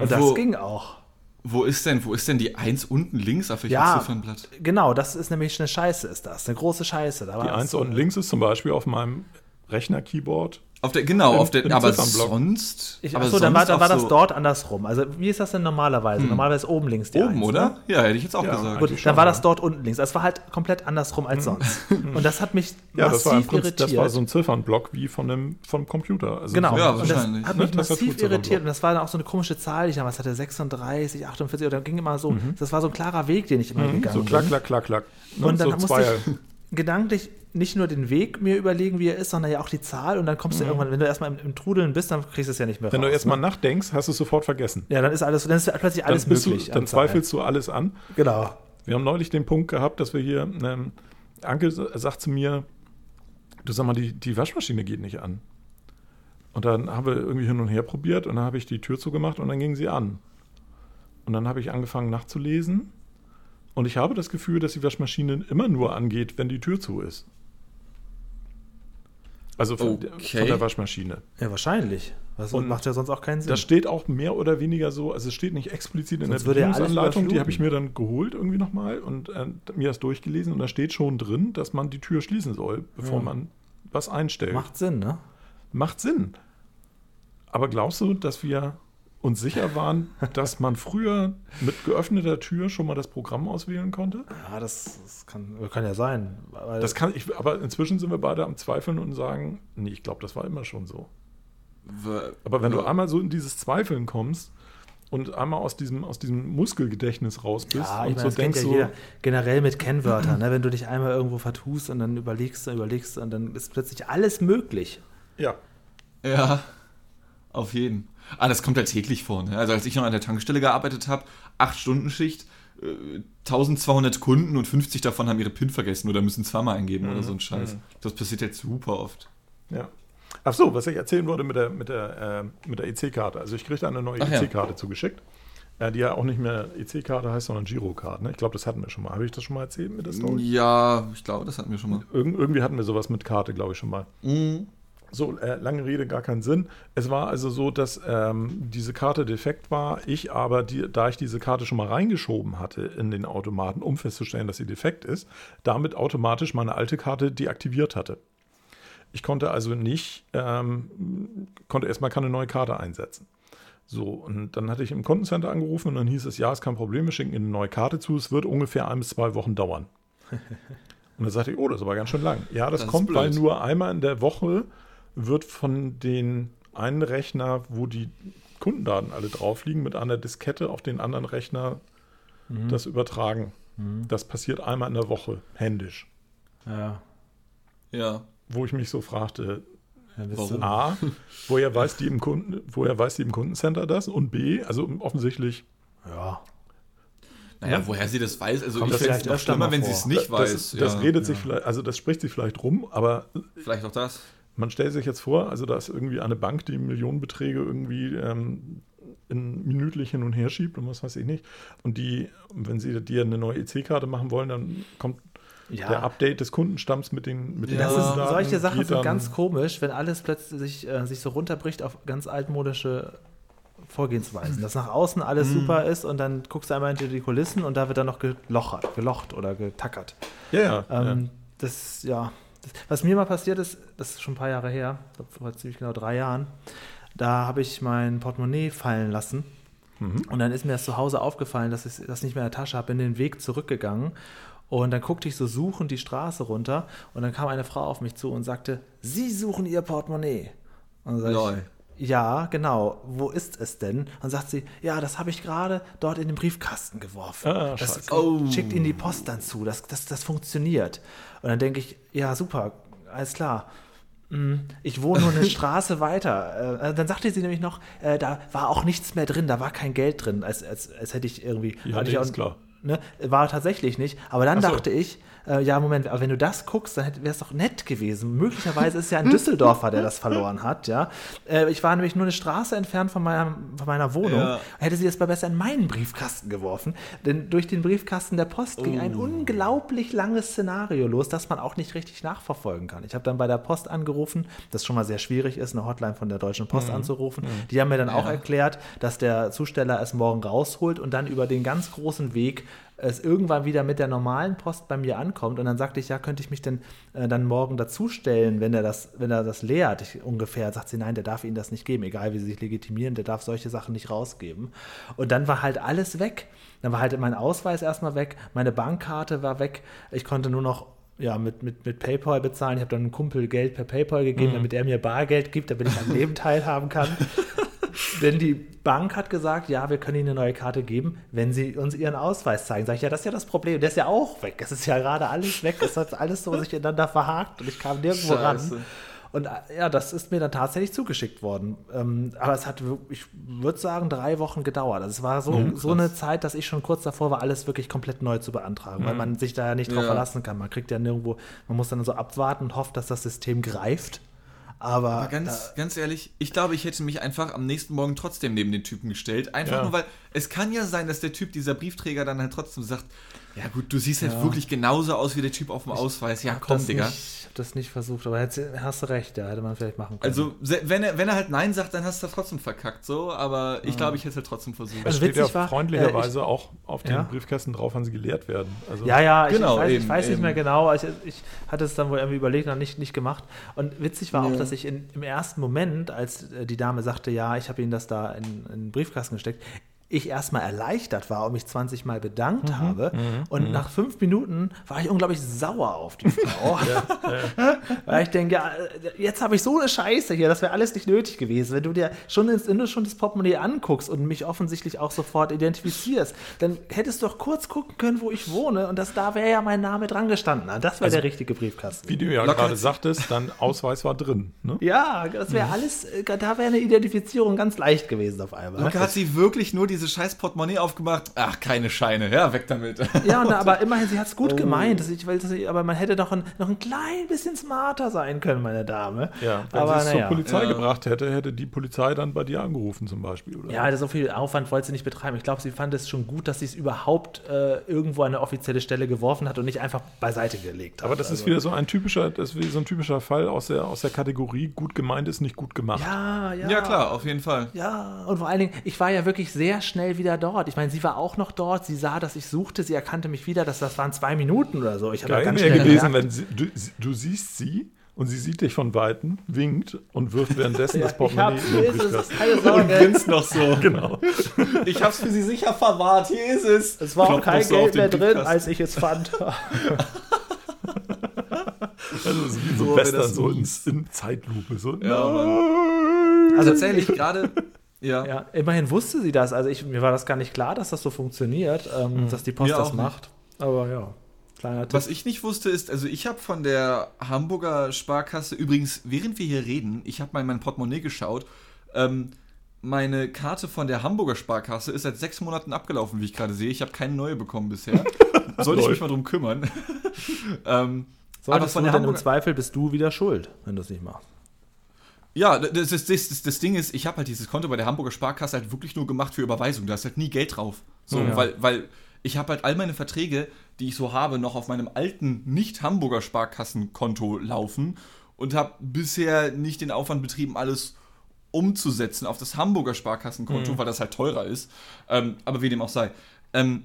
Und das Wo- ging auch. Wo ist denn, wo ist denn die 1 unten links auf welchem Ja, Ziffernblatt? genau, das ist nämlich eine Scheiße, ist das. Eine große Scheiße. Da Die das 1 so- unten links ist zum Beispiel auf meinem Rechner-Keyboard. Auf der, genau, Im- auf der, aber sonst. Ich, aber achso, dann war, sonst dann auf war das so- dort andersrum. Also, wie ist das denn normalerweise? Normalerweise oben links die Oben, 1, oder? Ne? Ja, hätte ich jetzt auch Ja, gesagt. Gut, dann schon, war ja. das dort unten links. Es war halt komplett andersrum als sonst. Und das hat mich Ja, das war, massiv Prinzip, irritiert. das war so ein Ziffernblock wie von einem, vom Computer. Also Genau. Ja, und das wahrscheinlich. hat Ne? mich Das hat massiv irritiert. Und das war dann auch so eine komische Zahl, die ich damals hatte, 36, 48, oder ging immer so, das war so ein klarer Weg, den ich immer gegangen Mhm. So klack, bin. klack, klack, klack. Ne? Und dann so musste ich gedanklich nicht nur den Weg mir überlegen, wie er ist, sondern ja auch die Zahl. Und dann kommst du irgendwann, wenn du erstmal im, im Trudeln bist, dann kriegst du es ja nicht mehr Mhm. Wenn du raus, erstmal ne? nachdenkst, hast du es sofort vergessen. Ja, dann ist alles, dann ist plötzlich alles dann möglich. Du, dann zweifelst du alles an. Genau. Wir haben neulich den Punkt gehabt, dass wir hier, ähm, Anke sagt zu mir, du sag mal, die, die Waschmaschine geht nicht an. Und dann haben wir irgendwie hin und her probiert und dann habe ich die Tür zugemacht und dann ging sie an. Und dann habe ich angefangen nachzulesen und ich habe das Gefühl, dass die Waschmaschine immer nur angeht, wenn die Tür zu ist. Also von, der- Okay. von der Waschmaschine. Ja, wahrscheinlich. Das Und macht ja sonst auch keinen Sinn. Das steht auch mehr oder weniger so, also es steht nicht explizit in Sonst der Bedienungsanleitung, die habe ich mir dann geholt irgendwie nochmal und äh, mir das durchgelesen und da steht schon drin, dass man die Tür schließen soll, bevor Ja. man was einstellt. Macht Sinn, ne? Macht Sinn. Aber glaubst du, dass wir uns sicher waren, dass man früher mit geöffneter Tür schon mal das Programm auswählen konnte? Ja, das, das kann, kann ja sein. weil- Das kann ich, aber inzwischen sind wir beide am Zweifeln und sagen, nee, ich glaube, das war immer schon so. Aber wenn du einmal so in dieses Zweifeln kommst und einmal aus diesem, aus diesem Muskelgedächtnis raus bist Ja, ich und meine, so denkst ja so. Generell mit Kennwörtern, ne? wenn du dich einmal irgendwo vertust und dann überlegst und überlegst und dann ist plötzlich alles möglich. ja, Ja, auf jeden. Ah, das kommt ja täglich vor. Ne? Also als ich noch an der Tankstelle gearbeitet habe, 8-Stunden-Schicht, äh, 1200 Kunden und 50 davon haben ihre PIN vergessen oder müssen zweimal eingeben oder so ein Scheiß. Das passiert jetzt super oft. ja. Ach so, was ich erzählen wollte mit der, mit der, äh, mit der EC-Karte. Also ich kriegte eine neue ja. EC-Karte zugeschickt, äh, die ja auch nicht mehr EC-Karte heißt, sondern Girocard. Ne? Ich glaube, das hatten wir schon mal. Habe ich das schon mal erzählt mit der Story? Ja, ich glaube, das hatten wir schon mal. Irgend, irgendwie hatten wir sowas mit Karte, glaube ich, schon mal. Mhm. So, äh, lange Rede, gar keinen Sinn. Es war also so, dass ähm, diese Karte defekt war. Ich aber, die, da ich diese Karte schon mal reingeschoben hatte in den Automaten, um festzustellen, dass sie defekt ist, damit automatisch meine alte Karte deaktiviert hatte. Ich konnte also nicht, ähm, konnte erstmal keine neue Karte einsetzen. So, und dann hatte ich im Kundencenter angerufen und dann hieß es, ja, ist kein Problem, wir schicken Ihnen eine neue Karte zu, es wird ungefähr ein bis zwei Wochen dauern. Und dann sagte ich, oh, das ist aber ganz schön lang. Ja, das, Das kommt, weil nur einmal in der Woche wird von den einen Rechner, wo die Kundendaten alle drauf liegen, mit einer Diskette auf den anderen Rechner das übertragen. Das passiert einmal in der Woche, händisch. Ja. Ja. Wo ich mich so fragte, Ja, Warum? A, woher weiß die im Kunden, woher weiß die im Kundencenter das? Und B, also offensichtlich, Ja. Naja, woher sie das weiß, also Kommt ich das finde es vielleicht noch schlimmer, mal wenn sie es nicht das, weiß. das ja. redet sich vielleicht, also das spricht sich vielleicht rum, aber Vielleicht auch das. Man stellt sich jetzt vor, also da ist irgendwie eine Bank, die Millionenbeträge irgendwie ähm, in minütlich hin und her schiebt und was weiß ich nicht. Und die, wenn sie dir eine neue EC-Karte machen wollen, dann kommt Ja. der Update des Kundenstamms mit den mit den Ja. Das ist, solche Sachen sind ganz komisch, wenn alles plötzlich äh, sich so runterbricht auf ganz altmodische Vorgehensweisen. Dass nach außen alles Mhm. super ist und dann guckst du einmal hinter die Kulissen und da wird dann noch gelochert, gelocht oder getackert. Ja, ja. Ähm, Das, ja. Das, was mir mal passiert ist, das ist schon ein paar Jahre her, ich glaub, vor ziemlich genau drei Jahren, da habe ich mein Portemonnaie fallen lassen. Mhm. Und dann ist mir das zu Hause aufgefallen, dass ich das nicht mehr in der Tasche habe, bin den Weg zurückgegangen. Und dann guckte ich so suchend die Straße runter und dann kam eine Frau auf mich zu und sagte, Sie suchen Ihr Portemonnaie. Und dann sag Lol. ich, ja, genau. Wo ist es denn? Und sagt sie, ja, das habe ich gerade dort in den Briefkasten geworfen. Ah, das. Oh. schickt Ihnen die Post dann zu. Das, das, das funktioniert. Und dann denke ich, ja, super, alles klar. Mm, Ich wohne nur eine Straße weiter. Äh, Dann sagte sie nämlich noch, äh, da war auch nichts mehr drin, da war kein Geld drin, als, als, als hätte ich irgendwie. Ja, hatte nee, ich auch, ist klar. Ne, war tatsächlich nicht. Aber dann so. dachte ich, äh, ja, Moment, aber wenn du das guckst, dann wäre es doch nett gewesen. Möglicherweise ist ja ein Düsseldorfer, der das verloren hat, ja. Äh, ich war nämlich nur eine Straße entfernt von meiner, von meiner Wohnung. Ja. Hätte sie das mal besser in meinen Briefkasten geworfen. Denn durch den Briefkasten der Post ging ein Oh. unglaublich langes Szenario los, das man auch nicht richtig nachverfolgen kann. Ich habe dann bei der Post angerufen, das schon mal sehr schwierig ist, eine Hotline von der Deutschen Post anzurufen. Die haben mir dann auch Ja. erklärt, dass der Zusteller es morgen rausholt und dann über den ganz großen Weg es irgendwann wieder mit der normalen Post bei mir ankommt. Und dann sagte ich, ja, könnte ich mich denn äh, dann morgen dazustellen, wenn er das, wenn er das leert? Ich, ungefähr sagt sie, nein, der darf Ihnen das nicht geben, egal wie sie sich legitimieren, der darf solche Sachen nicht rausgeben. Und dann war halt alles weg. Dann war halt mein Ausweis erstmal weg, meine Bankkarte war weg, ich konnte nur noch ja, mit, mit, mit PayPal bezahlen. Ich habe dann einem Kumpel Geld per PayPal gegeben, damit er mir Bargeld gibt, damit ich am Leben teilhaben kann. Denn die Bank hat gesagt, ja, wir können Ihnen eine neue Karte geben, wenn Sie uns Ihren Ausweis zeigen. Sag ich, ja, das ist ja das Problem. Der ist ja auch weg. Es ist ja gerade alles weg. Es hat alles so sich ineinander verhakt und ich kam nirgendwo Scheiße. ran. Und äh, ja, das ist mir dann tatsächlich zugeschickt worden. Ähm, aber es hat, wirklich, ich würde sagen, drei Wochen gedauert. Also es war so, Oh, so eine Zeit, dass ich schon kurz davor war, alles wirklich komplett neu zu beantragen, weil man sich da ja nicht drauf Ja. verlassen kann. Man kriegt ja nirgendwo, man muss dann so abwarten und hofft, dass das System greift. Aber, Aber ganz, ganz ehrlich, ich glaube, ich hätte mich einfach am nächsten Morgen trotzdem neben den Typen gestellt. Einfach Ja. nur, weil es kann ja sein, dass der Typ, dieser Briefträger, dann halt trotzdem sagt, ja gut, du siehst halt wirklich genauso aus wie der Typ auf dem Ausweis. Ja, komm, das Digga. Nicht, ich hab das nicht versucht, aber jetzt hast du recht, ja, hätte man vielleicht machen können. Also, wenn er, wenn er halt Nein sagt, dann hast du das trotzdem verkackt, so, aber ich glaube, ich hätte es halt trotzdem versucht. Es Also steht ja witzig war, freundlicherweise auch auf den Ja. Briefkästen drauf, wann sie geleert werden. Also, Ja, ja, ich, Genau, ich weiß, eben, ich weiß nicht mehr genau. Ich, ich hatte es dann wohl irgendwie überlegt und nicht, nicht gemacht. Und witzig war auch, dass ich in, im ersten Moment, als äh, die Dame sagte, ja, ich habe Ihnen das da in, in den Briefkasten gesteckt, ich erstmal erleichtert war und mich 20 Mal bedankt Mhm, habe. Und nach fünf Minuten war ich unglaublich sauer auf die Frau. Weil ich denke, ja, jetzt habe ich so eine Scheiße hier, das wäre alles nicht nötig gewesen. Wenn du dir schon, ins, wenn du schon das Portemonnaie anguckst und mich offensichtlich auch sofort identifizierst, dann hättest du doch kurz gucken können, wo ich wohne und das, da wäre ja mein Name dran gestanden. Das wäre der richtige Briefkasten. Wie du ja Locker gerade sagtest, dein Ausweis war drin. Ne? Ja, das wäre alles, äh, da wäre eine Identifizierung ganz leicht gewesen auf einmal. Luca hat sie wirklich nur diese scheiß Portemonnaie aufgemacht. Ach, keine Scheine. Ja, weg damit. Ja, da- aber immerhin, sie hat es gut gemeint. Das, ich, weil das, aber man hätte doch ein, noch ein klein bisschen smarter sein können, meine Dame. Ja, wenn aber sie es naja. zur Polizei Ja. gebracht hätte, hätte die Polizei dann bei dir angerufen zum Beispiel. Oder? Ja, das so viel Aufwand wollte sie nicht betreiben. Ich glaube, sie fand es schon gut, dass sie es überhaupt äh, irgendwo an eine offizielle Stelle geworfen hat und nicht einfach beiseite gelegt hat. Aber das ist Also- wieder so ein typischer, das ist wieder so ein typischer Fall aus der, aus der Kategorie gut gemeint ist nicht gut gemacht. Ja, ja. Ja, klar, auf jeden Fall. Ja, und vor allen Dingen, ich war ja wirklich sehr schnell wieder dort. Ich meine, sie war auch noch dort, sie sah, dass ich suchte, sie erkannte mich wieder, das, das waren zwei Minuten oder so. Ich habe ja Geil ganz schnell gewesen, wenn sie, du, du siehst sie und sie sieht dich von Weitem, winkt und wirft währenddessen ja, das ich Portemonnaie in den Und grinst noch so. Genau. Ich hab's für sie sicher verwahrt. Hier ist es. Es war auch kein Geld mehr drin, als ich es fand. Also es ist wie so So, Western, wenn das so in, in Zeitlupe. So, Ja. Also tatsächlich gerade. Ja. Ja, immerhin wusste sie das. Also ich, mir war das gar nicht klar, dass das so funktioniert, ähm, dass die Post Mir das macht. Aber ja, kleiner Tipp. Was ich nicht wusste ist, also ich habe von der Hamburger Sparkasse, übrigens, während wir hier reden, ich habe mal in mein Portemonnaie geschaut, ähm, meine Karte von der Hamburger Sparkasse ist seit sechs Monaten abgelaufen, wie ich gerade sehe. Ich habe keine neue bekommen bisher. Sollte ich mich mal drum kümmern. ähm, Solltest von du der im Zweifel bist du wieder schuld, wenn du es nicht machst. Ja, das, das, das, das, Ding ist, ich habe halt dieses Konto bei der Hamburger Sparkasse halt wirklich nur gemacht für Überweisung. Da ist halt nie Geld drauf. So, Ja. weil, weil ich habe halt all meine Verträge, die ich so habe, noch auf meinem alten nicht-Hamburger Sparkassenkonto laufen und habe bisher nicht den Aufwand betrieben, alles umzusetzen auf das Hamburger Sparkassenkonto, weil das halt teurer ist. Ähm, aber wie dem auch sei. Ähm,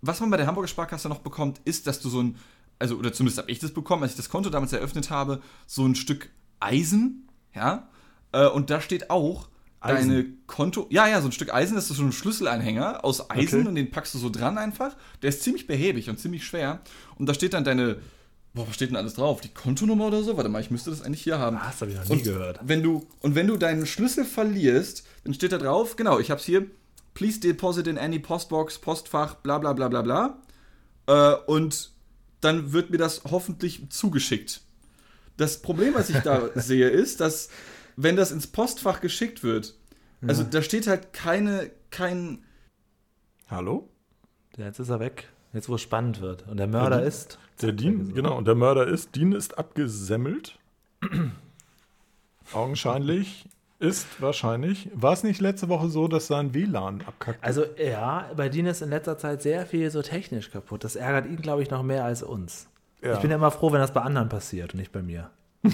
was man bei der Hamburger Sparkasse noch bekommt, ist, dass du so ein, also, oder zumindest habe ich das bekommen, als ich das Konto damals eröffnet habe, so ein Stück Eisen, ja, äh, und da steht auch Eisen? deine Konto, ja, ja, so ein Stück Eisen, das ist so ein Schlüsselanhänger aus Eisen Okay. und den packst du so dran einfach. Der ist ziemlich behäbig und ziemlich schwer. Und da steht dann deine, boah, was steht denn alles drauf? Die Kontonummer oder so? Warte mal, ich müsste das eigentlich hier haben. Das habe ich noch nie Und gehört. Wenn du, und wenn du deinen Schlüssel verlierst, dann steht da drauf, genau, ich hab's hier, please deposit in any postbox, Postfach, bla bla bla bla bla. Äh, und dann wird mir das hoffentlich zugeschickt. Das Problem, was ich da sehe, ist, dass wenn das ins Postfach geschickt wird, also da steht halt keine, kein, Hallo? Jetzt ist er weg. Jetzt, wo es spannend wird. Und der Mörder die- ist. Der Dean, genau, und der Mörder ist, Dean ist abgesemmelt. Augenscheinlich ist wahrscheinlich. War es nicht letzte Woche so, dass sein WLAN abkackt? Also, ja, bei Dean ist in letzter Zeit sehr viel so technisch kaputt. Das ärgert ihn, glaube ich, noch mehr als uns. Ja. Ich bin ja immer froh, wenn das bei anderen passiert und nicht bei mir.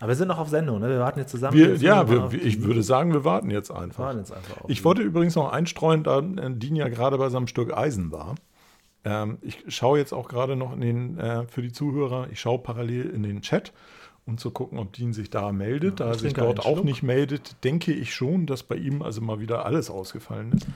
Aber wir sind noch auf Sendung, ne? Wir warten jetzt zusammen. wir, ja, wir ich würde sagen, wir warten jetzt einfach. warten jetzt einfach. Ich wollte übrigens noch einstreuen, da äh, Dean ja gerade bei seinem Stück Eisen war. Ähm, ich schaue jetzt auch gerade noch in den, äh, für die Zuhörer, ich schaue parallel in den Chat, um zu gucken, ob Dean sich da meldet. da er sich dort auch nicht meldet, denke ich schon, dass bei ihm also mal wieder alles ausgefallen ist.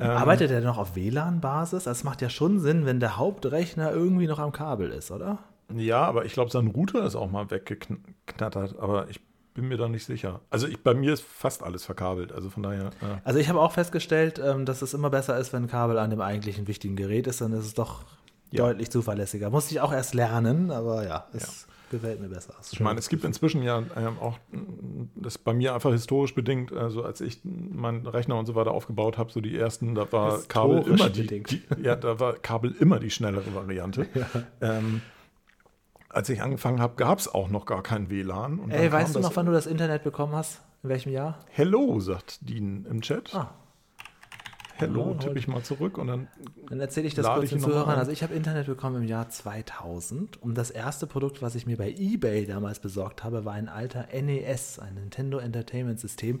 Ähm, Arbeitet er noch auf WLAN-Basis? Das macht ja schon Sinn, wenn der Hauptrechner irgendwie noch am Kabel ist, oder? Ja, aber ich glaube, sein Router ist auch mal weggeknattert, aber ich bin mir da nicht sicher. Also ich, bei mir ist fast alles verkabelt, also von daher. Ja. Also ich habe auch festgestellt, ähm, dass es immer besser ist, wenn ein Kabel an dem eigentlichen wichtigen Gerät ist, dann ist es doch Ja. deutlich zuverlässiger. Musste ich auch erst lernen, aber ja, es gefällt mir besser. Ich meine, es gibt inzwischen ja ähm, auch, mm, das bei mir einfach historisch bedingt, also als ich meinen Rechner und so weiter aufgebaut habe, so die ersten, da war Kabel immer die, die, ja, da war Kabel immer die schnellere Variante. Ähm, als ich angefangen habe, gab es auch noch gar kein WLAN. Und Ey, weißt du noch, wann du das Internet bekommen hast? In welchem Jahr? Hello, sagt Dean im Chat. Ah. Hello tippe ich mal zurück und dann Dann erzähle ich das kurz den Zuhörern. Also ich habe Internet bekommen im Jahr 2000 und das erste Produkt, was ich mir bei eBay damals besorgt habe, war ein alter NES, ein Nintendo Entertainment System.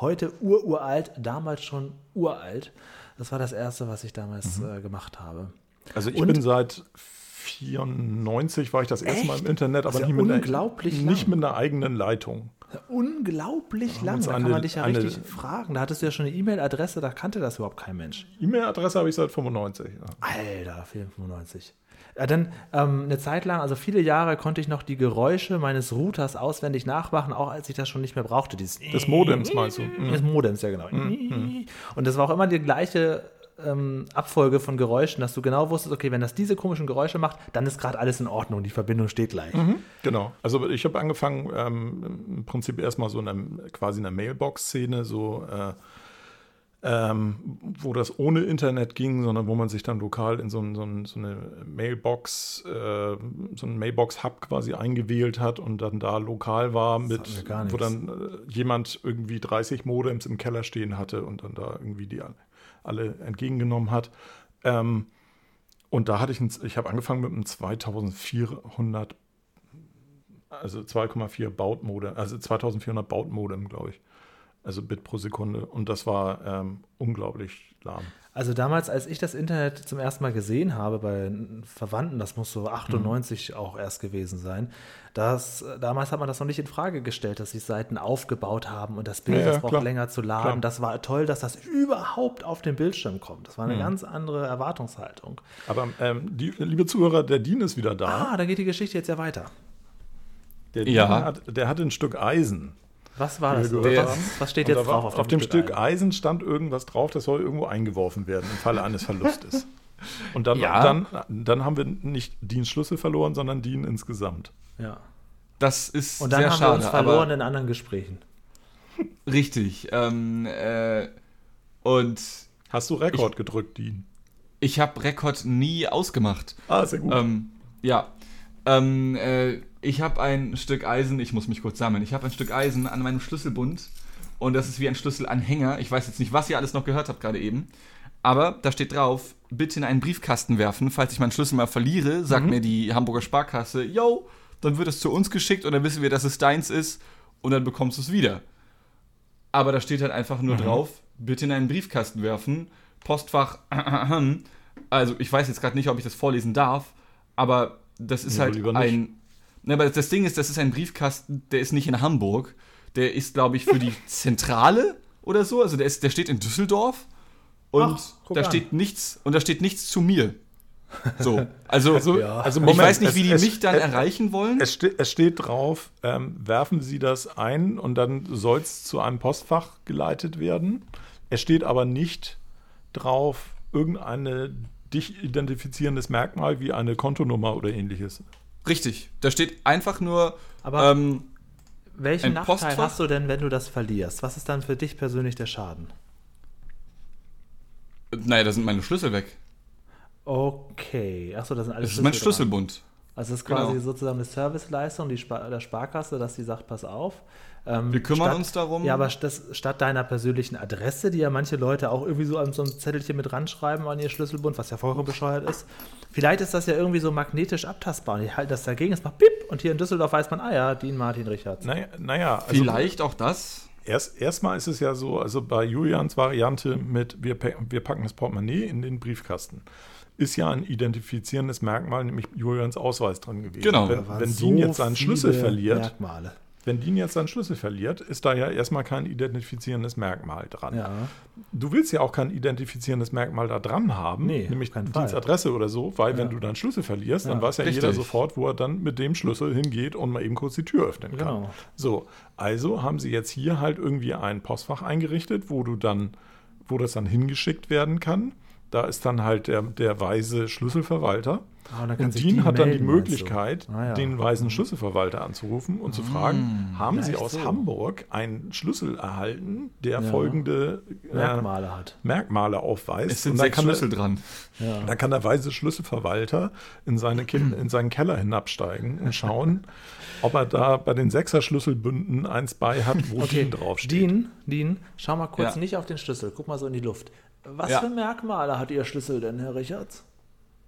Heute ururalt, damals schon uralt. Das war das erste, was ich damals Mhm. äh, gemacht habe. Also ich Und- bin seit 94 war ich das erste Mal im Echt? Internet, aber ja nicht, mit einer, nicht mit einer eigenen Leitung. Unglaublich lang. Da kann man dich ja eine- richtig fragen. Da hattest du ja schon eine E-Mail-Adresse, da kannte das überhaupt kein Mensch. E-Mail-Adresse habe ich seit 95. Ja. Alter, 95. Ja, dann ähm, eine Zeit lang, also viele Jahre, konnte ich noch die Geräusche meines Routers auswendig nachmachen, auch als ich das schon nicht mehr brauchte. Dieses Des Modems meinst du? Mhm. Des Modems, ja genau. Und das war auch immer die gleiche ähm, Abfolge von Geräuschen, dass du genau wusstest, okay, wenn das diese komischen Geräusche macht, dann ist gerade alles in Ordnung, die Verbindung steht gleich. Genau. Also ich habe angefangen, ähm, im Prinzip erstmal so in einer, quasi in der Mailbox-Szene, so äh, ähm, wo das ohne Internet ging, sondern wo man sich dann lokal in so, ein, so, ein, so eine Mailbox, äh, so einen Mailbox-Hub quasi eingewählt hat und dann da lokal war, mit, wo dann äh, jemand irgendwie 30 Modems im Keller stehen hatte und dann da irgendwie die alle- entgegengenommen hat. Ähm, und da hatte ich, ein, ich habe angefangen mit einem 2400 also 2,4 Bautmodem, also 2400 Bautmodem, glaube ich. Also Bit pro Sekunde. Und das war ähm, unglaublich lahm. Also damals, als ich das Internet zum ersten Mal gesehen habe bei Verwandten, das muss so 98 auch erst gewesen sein, das, damals hat man das noch nicht in Frage gestellt, dass sie Seiten aufgebaut haben und das Bild, Ja, ja, das braucht klar. länger zu laden. Klar. Das war toll, dass das überhaupt auf den Bildschirm kommt. Das war eine ganz andere Erwartungshaltung. Aber ähm, die, liebe Zuhörer, der Dean ist wieder da. Ah, da geht die Geschichte jetzt ja weiter. Der Dean Ja. hat, der hatte ein Stück Eisen. Was war das? Was, was steht jetzt drauf auf, dem Stück Eisen? Eisen stand irgendwas drauf, das soll irgendwo eingeworfen werden im Falle eines Verlustes. Und dann, Ja. dann, dann haben wir nicht Deans Schlüssel verloren, sondern Dean insgesamt. Ja. Das ist Und dann sehr haben schade. wir uns verloren in anderen Gesprächen. richtig. Ähm, äh, und Hast du Rekord gedrückt, Dean? ich habe Rekord nie ausgemacht. Ah, sehr gut. Ähm, ja. Ähm, äh, ich habe ein Stück Eisen, ich muss mich kurz sammeln. Ich habe ein Stück Eisen an meinem Schlüsselbund und das ist wie ein Schlüsselanhänger. Ich weiß jetzt nicht, was ihr alles noch gehört habt gerade eben. Aber da steht drauf, bitte in einen Briefkasten werfen. Falls ich meinen Schlüssel mal verliere, sagt mir die Hamburger Sparkasse, yo, dann wird es zu uns geschickt und dann wissen wir, dass es deins ist und dann bekommst du es wieder. Aber da steht halt einfach nur drauf, bitte in einen Briefkasten werfen. Postfach, also ich weiß jetzt gerade nicht, ob ich das vorlesen darf, aber das ist Ja, halt ein. Ne, aber das Ding ist, das ist ein Briefkasten, der ist nicht in Hamburg. Der ist, glaube ich, für die Zentrale oder so. Also der, ist, der steht in Düsseldorf und Ach, da an. steht nichts und da steht nichts zu mir. So, also, also, Ja. also ich weiß nicht, wie die es- mich dann es- erreichen wollen. Es, ste es steht drauf, ähm, werfen Sie das ein und dann soll es zu einem Postfach geleitet werden. Es steht aber nicht drauf, irgendeine dich identifizierendes Merkmal wie eine Kontonummer oder ähnliches. Richtig. Da steht einfach nur. Aber- ähm, Welchen Nachteil Postfach? hast du denn, wenn du das verlierst? Was ist dann für dich persönlich der Schaden? naja, da sind meine Schlüssel weg. Okay. Achso, das sind alles Das ist mein Schlüssel dran. Schlüsselbund. Also es ist quasi Genau. sozusagen eine Serviceleistung die Spar der Sparkasse, dass sie sagt, pass auf. Ähm, Wir kümmern statt, uns darum. Ja, aber das, statt deiner persönlichen Adresse, die ja manche Leute auch irgendwie so an so ein Zettelchen mit ranschreiben an ihr Schlüsselbund, was ja vollkommen bescheuert ist. Vielleicht ist das ja irgendwie so magnetisch abtastbar. Und ich halte das dagegen, es macht Pip und hier in Düsseldorf weiß man, ah ja, Dean Martin Richards. Naja, naja also Vielleicht auch das. Erst, erstmal ist es ja so, also bei Julians Variante mit wir, wir packen das Portemonnaie in den Briefkasten, ist ja ein identifizierendes Merkmal, nämlich Julians Ausweis drin gewesen. Genau. Wenn, wenn so Dean jetzt seinen Schlüssel verliert, Merkmale. Wenn Dean jetzt seinen Schlüssel verliert, ist da ja erstmal kein identifizierendes Merkmal dran. Ja. Du willst ja auch kein identifizierendes Merkmal da dran haben, Nee, nämlich auf keinen Deans Fall. Adresse oder so, weil wenn Ja. du deinen Schlüssel verlierst, dann Ja, weiß ja richtig. jeder sofort, wo er dann mit dem Schlüssel hingeht und mal eben kurz die Tür öffnen kann. Genau. So, also haben sie jetzt hier halt irgendwie ein Postfach eingerichtet, wo du dann, wo das dann hingeschickt werden kann. Da ist dann halt der, der weise Schlüsselverwalter. Ah, und Und Dean die hat dann die? Möglichkeit, Ah, ja. den weisen Schlüsselverwalter anzurufen und zu fragen, haben Sie aus so. Hamburg einen Schlüssel erhalten, der Ja. folgende äh, Merkmale hat. Merkmale aufweist? Es sind Und sechs kann der- Schlüssel dran. Ja. dann kann der weise Schlüsselverwalter in, seine Kin in seinen Keller hinabsteigen und schauen, ob er da bei den Sechser-Schlüsselbünden eins bei hat, wo Okay, Dean draufsteht. Dean, Dean, schau mal kurz Ja. nicht auf den Schlüssel, guck mal so in die Luft. Was Ja. für Merkmale hat Ihr Schlüssel denn, Herr Richards?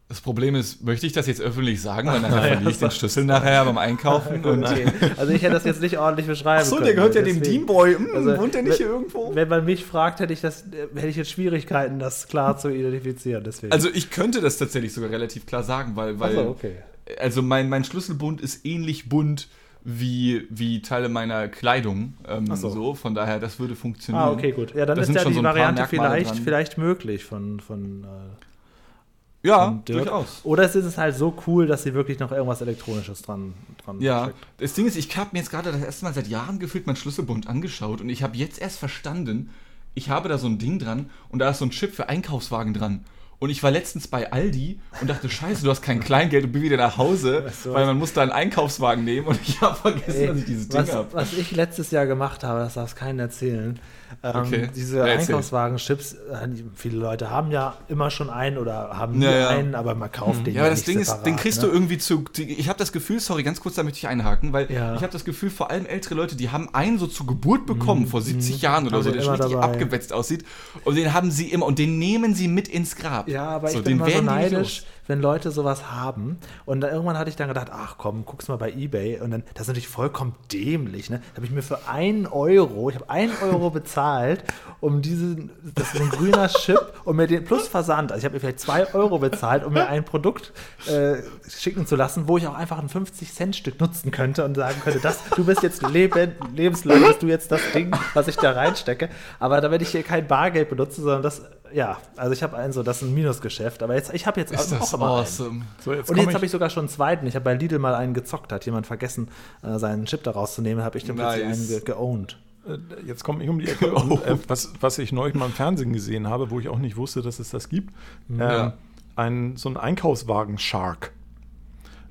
Das Problem ist, möchte ich das jetzt öffentlich sagen, weil nachher verliere ich den Schlüssel nachher beim Einkaufen. Und Nein. Also ich hätte das jetzt nicht ordentlich beschreiben Ach so, können. der gehört ja dem deswegen- Deanboy. Hm, Also, wohnt der nicht wenn- hier irgendwo? Wenn man mich fragt, hätte ich das, äh, hätte ich jetzt Schwierigkeiten, das klar zu identifizieren. Deswegen. Also ich könnte das tatsächlich sogar relativ klar sagen, weil, weil so, okay. also mein, mein Schlüsselbund ist ähnlich bunt wie, wie Teile meiner Kleidung. Ähm, so. so. Von daher, das würde funktionieren. Ah, okay, gut. Ja, dann Da ist ja schon die so Variante vielleicht, dran. vielleicht möglich von, von äh, Ja, von durchaus. Oder es ist es halt so cool, dass sie wirklich noch irgendwas Elektronisches dran, dran Ja, steckt. das Ding ist, ich habe mir jetzt gerade das erste Mal seit Jahren gefühlt meinen Schlüsselbund angeschaut und ich habe jetzt erst verstanden, ich habe da so ein Ding dran und da ist so ein Chip für Einkaufswagen dran. Und ich war letztens bei Aldi und dachte, scheiße, du hast kein Kleingeld und bin wieder nach Hause, so. weil man muss da einen Einkaufswagen nehmen und ich habe vergessen, Ey, dass ich dieses was, Ding habe. was ich letztes Jahr gemacht habe, das darf es keinen erzählen. Ähm, Okay. Diese Ja. Einkaufswagen-Chips, äh, viele Leute haben ja immer schon einen oder haben Ja, nur ja. einen, aber man kauft den Ja, aber das Ding ist, separat, den kriegst ne? du irgendwie zu. Ich habe das Gefühl, sorry, ganz kurz, da möchte ich einhaken, weil Ja. ich habe das Gefühl, vor allem ältere Leute, die haben einen so zur Geburt bekommen, vor 70 Jahren oder Haben so, den der schon richtig dabei. abgewetzt aussieht. Und den haben sie immer, und den nehmen sie mit ins Grab. Ja, aber so, ich bin immer so neidisch. Wenn Leute sowas haben. Und dann, irgendwann hatte ich dann gedacht, ach komm, guck's mal bei Ebay. Und dann, das ist natürlich vollkommen dämlich. Ne? Da habe ich mir für einen Euro, ich habe einen Euro bezahlt, um diesen, das ist ein grüner Chip, um mir den, plus Versand, also ich habe mir vielleicht zwei Euro bezahlt, um mir ein Produkt äh, schicken zu lassen, wo ich auch einfach ein 50-Cent-Stück nutzen könnte und sagen könnte, das, du bist jetzt leben, lebenslang, bist du jetzt das Ding, was ich da reinstecke. Aber da werde ich hier kein Bargeld benutzen, sondern das, ja, also ich habe einen so, das ist ein Minusgeschäft. Aber jetzt, ich habe jetzt Ist auch das immer einen. awesome. So, jetzt Und jetzt habe ich sogar schon einen zweiten. Ich habe bei Lidl mal einen gezockt, hat jemand vergessen, äh, seinen Chip da rauszunehmen, habe ich dann plötzlich Nice. einen ge geowned. Äh, Jetzt komme ich um die Ecke. Und, äh, was, was ich neulich mal im Fernsehen gesehen habe, wo ich auch nicht wusste, dass es das gibt, Ja. ähm, ein, so ein Einkaufswagen-Shark.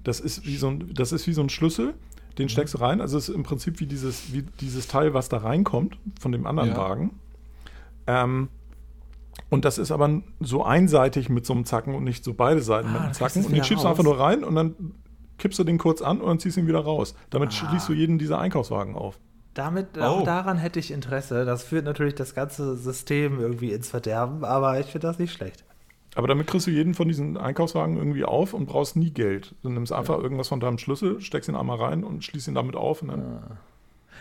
Das ist, wie so ein, das ist wie so ein Schlüssel, den steckst du rein. Also es ist im Prinzip wie dieses, wie dieses Teil, was da reinkommt von dem anderen Ja. Wagen. Ähm, und das ist aber so einseitig mit so einem Zacken und nicht so beide Seiten Ah, mit einem Zacken. Und den schiebst du einfach nur rein und dann kippst du den kurz an und dann ziehst du ihn wieder raus. Damit Ah. schließt du jeden dieser Einkaufswagen auf. Damit, Oh. auch daran hätte ich Interesse. Das führt natürlich das ganze System irgendwie ins Verderben, aber ich finde das nicht schlecht. Aber damit kriegst du jeden von diesen Einkaufswagen irgendwie auf und brauchst nie Geld. Du nimmst einfach irgendwas von deinem Schlüssel, steckst ihn einmal rein und schließt ihn damit auf. Und dann,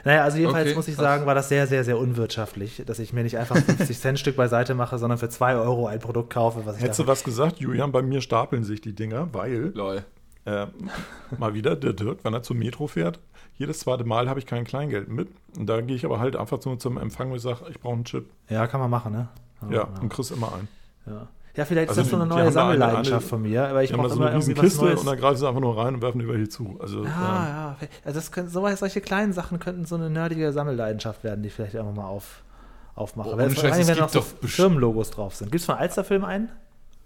Naja, also jedenfalls Okay, muss ich krass. sagen, war das sehr, sehr, sehr unwirtschaftlich, dass ich mir nicht einfach 50 Cent Stück beiseite mache, sondern für 2 Euro ein Produkt kaufe, was ich Hättest du was gesagt, Julian, bei mir stapeln sich die Dinger, weil Lol. äh, mal wieder der Dirk, wenn er zum Metro fährt, jedes zweite Mal habe ich kein Kleingeld mit. Und da gehe ich aber halt einfach so zum Empfang und sage, ich brauche einen Chip. Ja, kann man machen, ne? Ja, und kriegst immer einen. ja. Ja, vielleicht ist Also das so eine neue Sammelleidenschaft eine- von mir, aber ich brauche so immer eine Kiste Neues. und dann greifen sie einfach nur rein und werfen über hier zu. Also, ähm, Ja, ja. Also das können, so, solche kleinen Sachen könnten so eine nerdige Sammelleidenschaft werden, die ich vielleicht irgendwann mal auf, aufmache. Oh, Weil Scheiß, es wenn noch gibt so doch Firmenlogos drauf sind. Gibt es von Alsterfilm einen?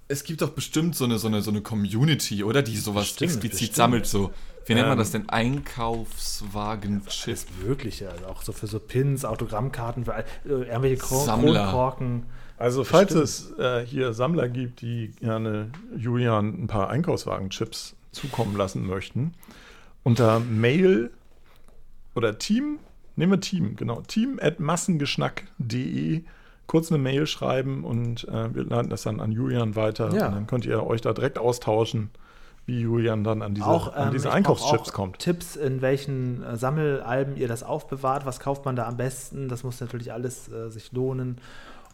Es gibt doch bestimmt so eine, so eine, so eine Community, oder? Die sowas Bestimmt, explizit bestimmt. sammelt. So. Wie nennt man Ähm, das denn? Einkaufswagen-Chip. Alles Mögliche. Also auch so für so Pins, Autogrammkarten, für all- äh, irgendwelche Kro Sammler. Kronkorken. Also falls es äh, hier Sammler gibt, die gerne Julian ein paar Einkaufswagen-Chips zukommen lassen möchten, unter Mail oder Team, nehmen wir Team, genau, team at massengeschnack.de kurz eine Mail schreiben und äh, wir leiten das dann an Julian weiter Ja. und dann könnt ihr euch da direkt austauschen, wie Julian dann an diese, auch, an ähm, diese ich brauch Einkaufschips auch kommt. Tipps, in welchen äh, Sammelalben ihr das aufbewahrt. Was kauft man da am besten? Das muss natürlich alles äh, sich lohnen.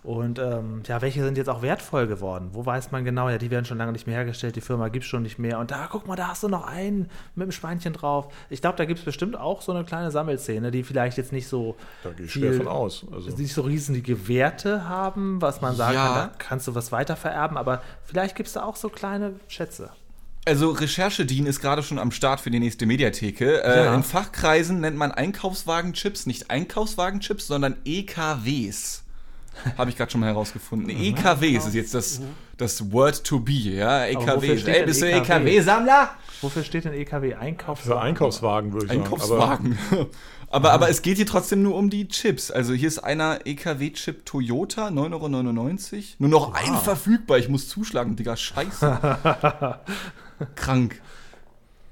Und ähm, ja, welche sind jetzt auch wertvoll geworden? Wo weiß man genau? Ja, die werden schon lange nicht mehr hergestellt, die Firma gibt es schon nicht mehr. Und da, guck mal, da hast du noch einen mit dem Schweinchen drauf. Ich glaube, da gibt es bestimmt auch so eine kleine Sammelszene, die vielleicht jetzt nicht so Da gehe ich viel- schwer von aus. Also, nicht so riesige Werte haben, was man sagen Ja. kann, da kannst du was weiter vererben, aber vielleicht gibt es da auch so kleine Schätze. Also Recherchedien ist gerade schon am Start für die nächste Mediatheke. Äh, Ja. In Fachkreisen nennt man Einkaufswagenchips nicht Einkaufswagenchips, sondern EKWs. Habe ich gerade schon mal herausgefunden. EKWs ist jetzt das, das Word to be, ja? EKWs. steht Ey, bist du EKW? EKW-Sammler? Wofür steht denn EKW? Einkaufswagen? für Einkaufswagen würde ich sagen. Einkaufswagen. Aber, aber es geht hier trotzdem nur um die Chips. Also hier ist einer EKW-Chip Toyota, 9,99 Euro. Nur noch ein verfügbar. Ich muss zuschlagen, Digga. Scheiße. Krank.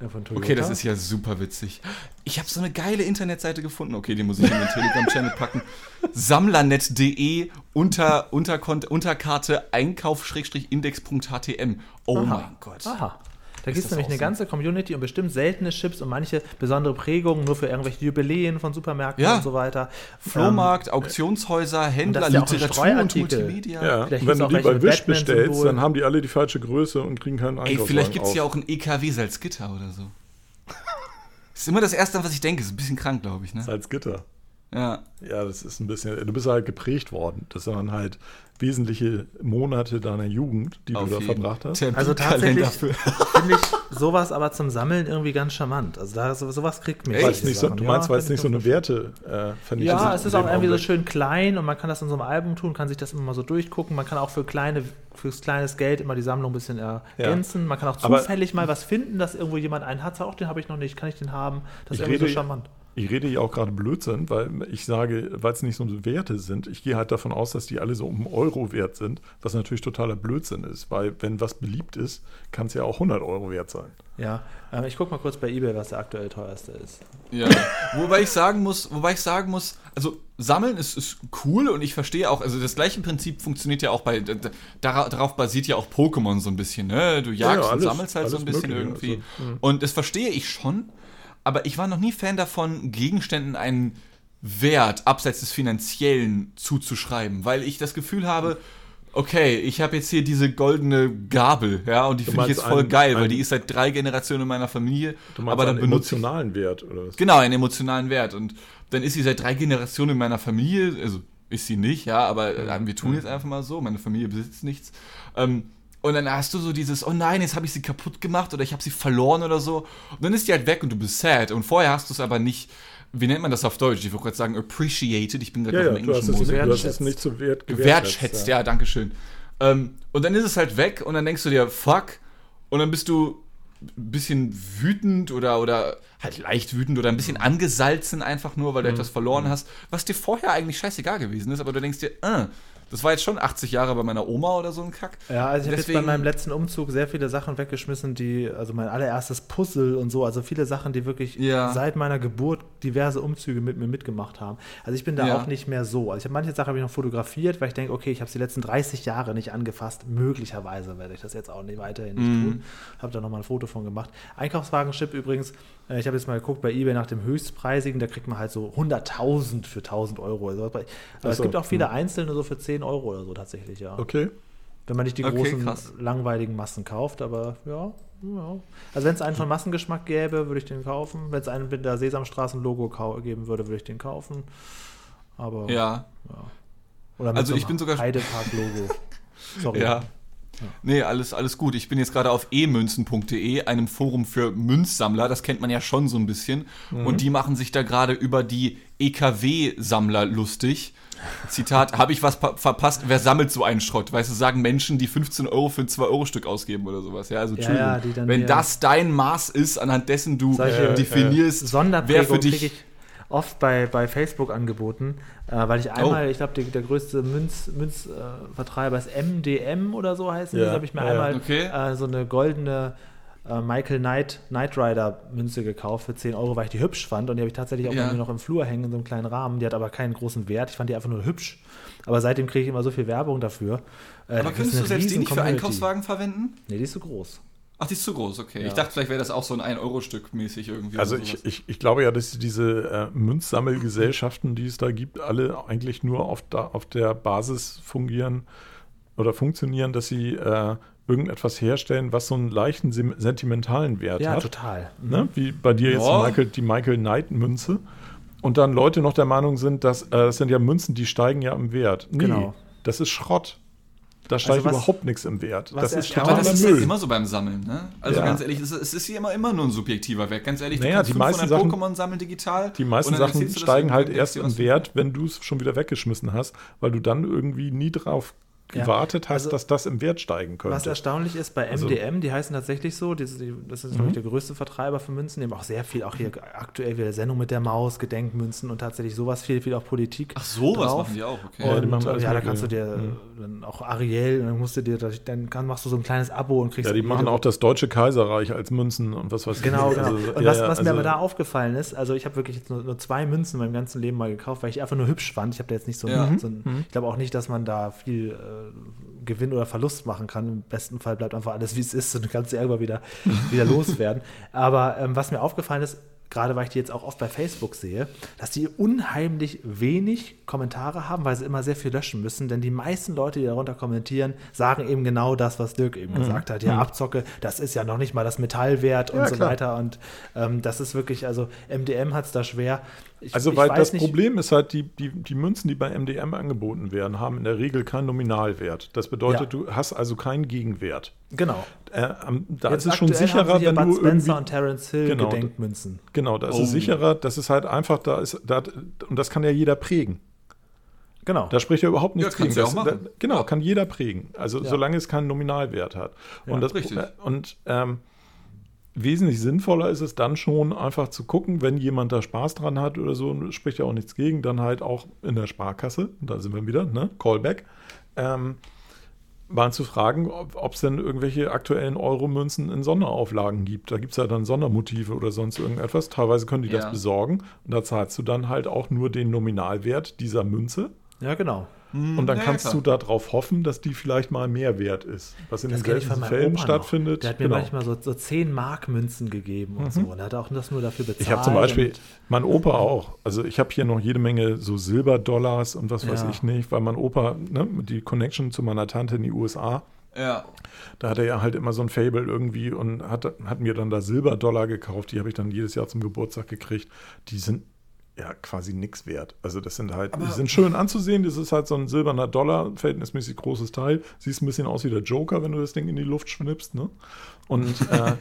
Ja, von Toyota. Okay, das ist ja super witzig. Ich habe so eine geile Internetseite gefunden. Okay, die muss ich in den Telegram-Channel packen. Sammlernet.de unter, unter, Unterkarte Einkauf-index.htm. Oh Aha. mein Gott. Aha. Da gibt es nämlich eine so? ganze Community und bestimmt seltene Chips und manche besondere Prägungen nur für irgendwelche Jubiläen von Supermärkten Ja. und so weiter. Flohmarkt, Auktionshäuser, Händler, ja Literatur und. Multimedia. Ja, und wenn du auch die bei Wish bestellst, dann haben die alle die falsche Größe und kriegen keinen Ey, Einkaufswagen vielleicht gibt es ja auch ein EKW Salzgitter oder so. Das ist immer das Erste, was ich denke. Ist ein bisschen krank, glaube ich, ne? Salzgitter. Ja. Ja, das ist ein bisschen, du bist halt geprägt worden. Das waren halt wesentliche Monate deiner Jugend, die Auf du da verbracht hast. Also Terminkalender tatsächlich finde ich sowas aber zum Sammeln irgendwie ganz charmant. Also da, so- sowas kriegt mich. Echt? Nicht so, du Ja, meinst, weil es nicht ich so eine Werte äh, vernichtet. Ja, es ist auch irgendwie so schön klein und man kann das in so einem Album tun, kann sich das immer mal so durchgucken. Man kann auch für kleine, fürs kleines Geld immer die Sammlung ein bisschen ergänzen. Man kann auch Aber- zufällig mal was finden, dass irgendwo jemand einen hat. Sagt, auch den habe ich noch nicht, kann ich den haben? Das ist irgendwie rede, so charmant. Ich rede ja auch gerade Blödsinn, weil ich sage, weil es nicht so Werte sind, ich gehe halt davon aus, dass die alle so um einen Euro wert sind, was natürlich totaler Blödsinn ist, weil wenn was beliebt ist, kann es ja auch 100 Euro wert sein. Ja, ähm, ich gucke mal kurz bei eBay, was der aktuell teuerste ist. Ja. wobei ich sagen muss, wobei ich sagen muss, also sammeln ist, ist cool und ich verstehe auch, also das gleiche Prinzip funktioniert ja auch bei, darauf basiert ja auch Pokémon so ein bisschen, ne? Du jagst ja, alles- und sammelst halt so ein bisschen Mögliche, irgendwie. also, und das verstehe ich schon, aber ich war noch nie Fan davon, Gegenständen einen Wert abseits des Finanziellen zuzuschreiben, weil ich das Gefühl habe, okay, ich habe jetzt hier diese goldene Gabel, ja, und die finde ich jetzt voll einen- geil, weil einen- die ist seit drei Generationen in meiner Familie. Du meinst aber dann einen benutze ich emotionalen Wert oder was? Genau, einen emotionalen Wert. Und dann ist sie seit drei Generationen in meiner Familie, also ist sie nicht, ja, aber äh, wir tun jetzt einfach mal so, meine Familie besitzt nichts. Ähm, und dann hast du so dieses, oh nein, jetzt habe ich sie kaputt gemacht oder ich habe sie verloren oder so. Und dann ist die halt weg und du bist sad. Und vorher hast du es aber nicht, wie nennt man das auf Deutsch? Ich wollte gerade sagen, appreciated. Ich bin gerade Ja, ja, im englischen Modus. du hast es Wertschätzt. nicht so wert Gewertschätzt, ja, danke schön. Ähm, und dann ist es halt weg und dann denkst du dir, fuck, und dann bist du ein bisschen wütend oder, oder halt leicht wütend oder ein bisschen angesalzen einfach nur, weil du etwas verloren hast, was dir vorher eigentlich scheißegal gewesen ist, aber du denkst dir, äh, das war jetzt schon 80 Jahre bei meiner Oma oder so ein Kack. Ja, also ich habe jetzt bei meinem letzten Umzug sehr viele Sachen weggeschmissen, die, also mein allererstes Puzzle und so, also viele Sachen, die wirklich Ja. seit meiner Geburt diverse Umzüge mit mir mitgemacht haben. Also ich bin da Ja. auch nicht mehr so. Also ich habe manche Sachen habe ich noch fotografiert, weil ich denke, okay, ich habe die letzten 30 Jahre nicht angefasst. Möglicherweise werde ich das jetzt auch nicht weiterhin nicht Mhm. tun. Habe da nochmal ein Foto von gemacht. Einkaufswagenchip übrigens, ich habe jetzt mal geguckt bei eBay nach dem höchstpreisigen, da kriegt man halt so 100.000 für 1000 Euro. Also, aber Ach es so, gibt auch viele hm. einzelne so für 10 Euro oder so tatsächlich, ja. Okay. Wenn man nicht die Okay, großen, krass. langweiligen Massen kauft, aber ja. ja. Also wenn es einen von Massengeschmack gäbe, würde ich den kaufen. Wenn es einen mit der Sesamstraßen-Logo geben würde, würde ich den kaufen. Aber Ja, oder mit Also so ich bin sogar- Heidepark-Logo. Sorry. ja. Nee, alles, alles gut. Ich bin jetzt gerade auf emünzen.de, einem Forum für Münzsammler. Das kennt man ja schon so ein bisschen. Und die machen sich da gerade über die EKW-Sammler lustig. Zitat, habe ich was pa- verpasst? Wer sammelt so einen Schrott? Weißt du, sagen Menschen, die 15 Euro für ein 2-Euro-Stück ausgeben oder sowas. Ja, also Ja, Entschuldigung. ja, dann Wenn das dein Maß ist, anhand dessen du Solche, äh, definierst, wer Sonderprägung für dich... oft bei, bei Facebook angeboten, äh, weil ich einmal, ich glaube, der größte Münzvertreiber Münz, äh, Vertreiber ist MDM oder so heißen die. Ja, Da habe ich mir ja, einmal okay. äh, so eine goldene äh, Michael Knight Knight Rider Münze gekauft für 10 Euro, weil ich die hübsch fand und die habe ich tatsächlich auch Ja. noch im Flur hängen in so einem kleinen Rahmen. Die hat aber keinen großen Wert. Ich fand die einfach nur hübsch. Aber seitdem kriege ich immer so viel Werbung dafür. Äh, da Aber gibt's könntest du selbst die nicht für. Einkaufswagen verwenden? Nee, die ist so groß. Ach, die ist zu groß, okay. Ja. Ich dachte, vielleicht wäre das auch so ein 1-Euro-Stück mäßig irgendwie. Also ich, ich, ich glaube ja, dass diese äh, Münzsammelgesellschaften, die es da gibt, alle eigentlich nur auf, da, auf der Basis fungieren oder funktionieren, dass sie äh, irgendetwas herstellen, was so einen leichten sentimentalen Wert Ja, hat. total. Mhm. Ne? Wie bei dir jetzt Ja. die Michael, die Michael Knight Münze. Und dann Leute noch der Meinung sind, dass äh, das sind ja Münzen, die steigen ja im Wert. Nee, Genau. das ist Schrott. Da steigt was- überhaupt nichts im Wert. Das ist erstaunt- Aber das ist Müll. immer so beim Sammeln, ne? Also Ja. ganz ehrlich, es ist, hier immer, immer nur ein subjektiver Wert. Ganz ehrlich, Naja, du kannst die meisten 500 Sachen- Pokémon sammeln digital. Die meisten Sachen steigen halt erst im Wert, wenn du es schon wieder weggeschmissen hast, weil du dann irgendwie nie drauf gewartet hast, also, dass das im Wert steigen könnte. Was erstaunlich ist bei MDM, Also- die heißen tatsächlich so, die, die, das ist Mhm. glaube ich der größte Vertreiber für Münzen, die haben auch sehr viel, auch hier aktuell wieder Sendung mit der Maus, Gedenkmünzen und tatsächlich sowas, viel, viel auch Politik. Ach, sowas drauf. machen die auch, okay. Ja, Und äh, alles ja, da kannst du dir ja. äh, dann auch Ariel, und dann musst du dir, dann kann, machst du so ein kleines Abo und kriegst ja, die machen auch das Deutsche Kaiserreich als Münzen und was weiß ich. Genau, genau. Also, und ja, was, ja, was mir also- aber da aufgefallen ist, also ich habe wirklich jetzt nur, nur zwei Münzen in meinem ganzen Leben mal gekauft, weil ich einfach nur hübsch fand. Ich habe da jetzt nicht so, Ja. so ein, ich glaube auch nicht, dass man da viel äh, Gewinn oder Verlust machen kann. Im besten Fall bleibt einfach alles, wie es ist und du kannst sie irgendwann wieder, wieder loswerden. Aber ähm, was mir aufgefallen ist, gerade weil ich die jetzt auch oft bei Facebook sehe, dass die unheimlich wenig Kommentare haben, weil sie immer sehr viel löschen müssen, denn die meisten Leute, die darunter kommentieren, sagen eben genau das, was Dirk Mhm. eben gesagt hat. Ja, Abzocke, das ist ja noch nicht mal das Metall wert und Ja, so klar. weiter und ähm, das ist wirklich, also MDM hat es da schwer. Ich, Also, ich weil weiß das nicht- Problem ist halt, die, die, die Münzen, die bei MDM angeboten werden, haben in der Regel keinen Nominalwert. Das bedeutet, Ja. du hast also keinen Gegenwert. Genau. Äh, da Jetzt ist es schon sicherer, wenn Bud du Spencer irgendwie. und Terence Hill Genau. Gedenkmünzen. Genau, da ist Oh. es sicherer, das ist halt einfach, da ist, da, und das kann ja jeder prägen. Genau. Da spricht ja überhaupt nichts du ja Das- auch machen. Da, genau, kann jeder prägen. Also Ja. solange es keinen Nominalwert hat. Ja, und das, richtig. Und ähm, wesentlich sinnvoller ist es dann schon, einfach zu gucken, wenn jemand da Spaß dran hat oder so, spricht ja auch nichts gegen, dann halt auch in der Sparkasse, da sind wir wieder, ne? Callback. Ähm, mal zu fragen, ob es denn irgendwelche aktuellen Euro-Münzen in Sonderauflagen gibt. Da gibt es ja dann Sondermotive oder sonst irgendetwas. Teilweise können die das Ja. besorgen und da zahlst du dann halt auch nur den Nominalwert dieser Münze. ja, genau. Und dann ja, kannst klar. du darauf hoffen, dass die vielleicht mal mehr wert ist. Was in Das den meinem Fällen Opa stattfindet. Noch. Der hat mir Genau. manchmal so, so 10 Mark Münzen gegeben und so. Und er hat auch das nur dafür bezahlt. Ich habe zum Beispiel, mein Opa auch. Also ich habe hier noch jede Menge so Silberdollars und was weiß Ja. ich nicht, weil mein Opa, ne, die Connection zu meiner Tante in die USA, Ja. da hat er ja halt immer so ein Fable irgendwie und hat, hat mir dann da Silberdollar gekauft. Die habe ich dann jedes Jahr zum Geburtstag gekriegt. Die sind ja quasi nichts wert. Also das sind halt, die sind schön anzusehen. Das ist halt so ein silberner Dollar, verhältnismäßig großes Teil. Siehst ein bisschen aus wie der Joker, wenn du das Ding in die Luft schnippst. Ne? Und äh,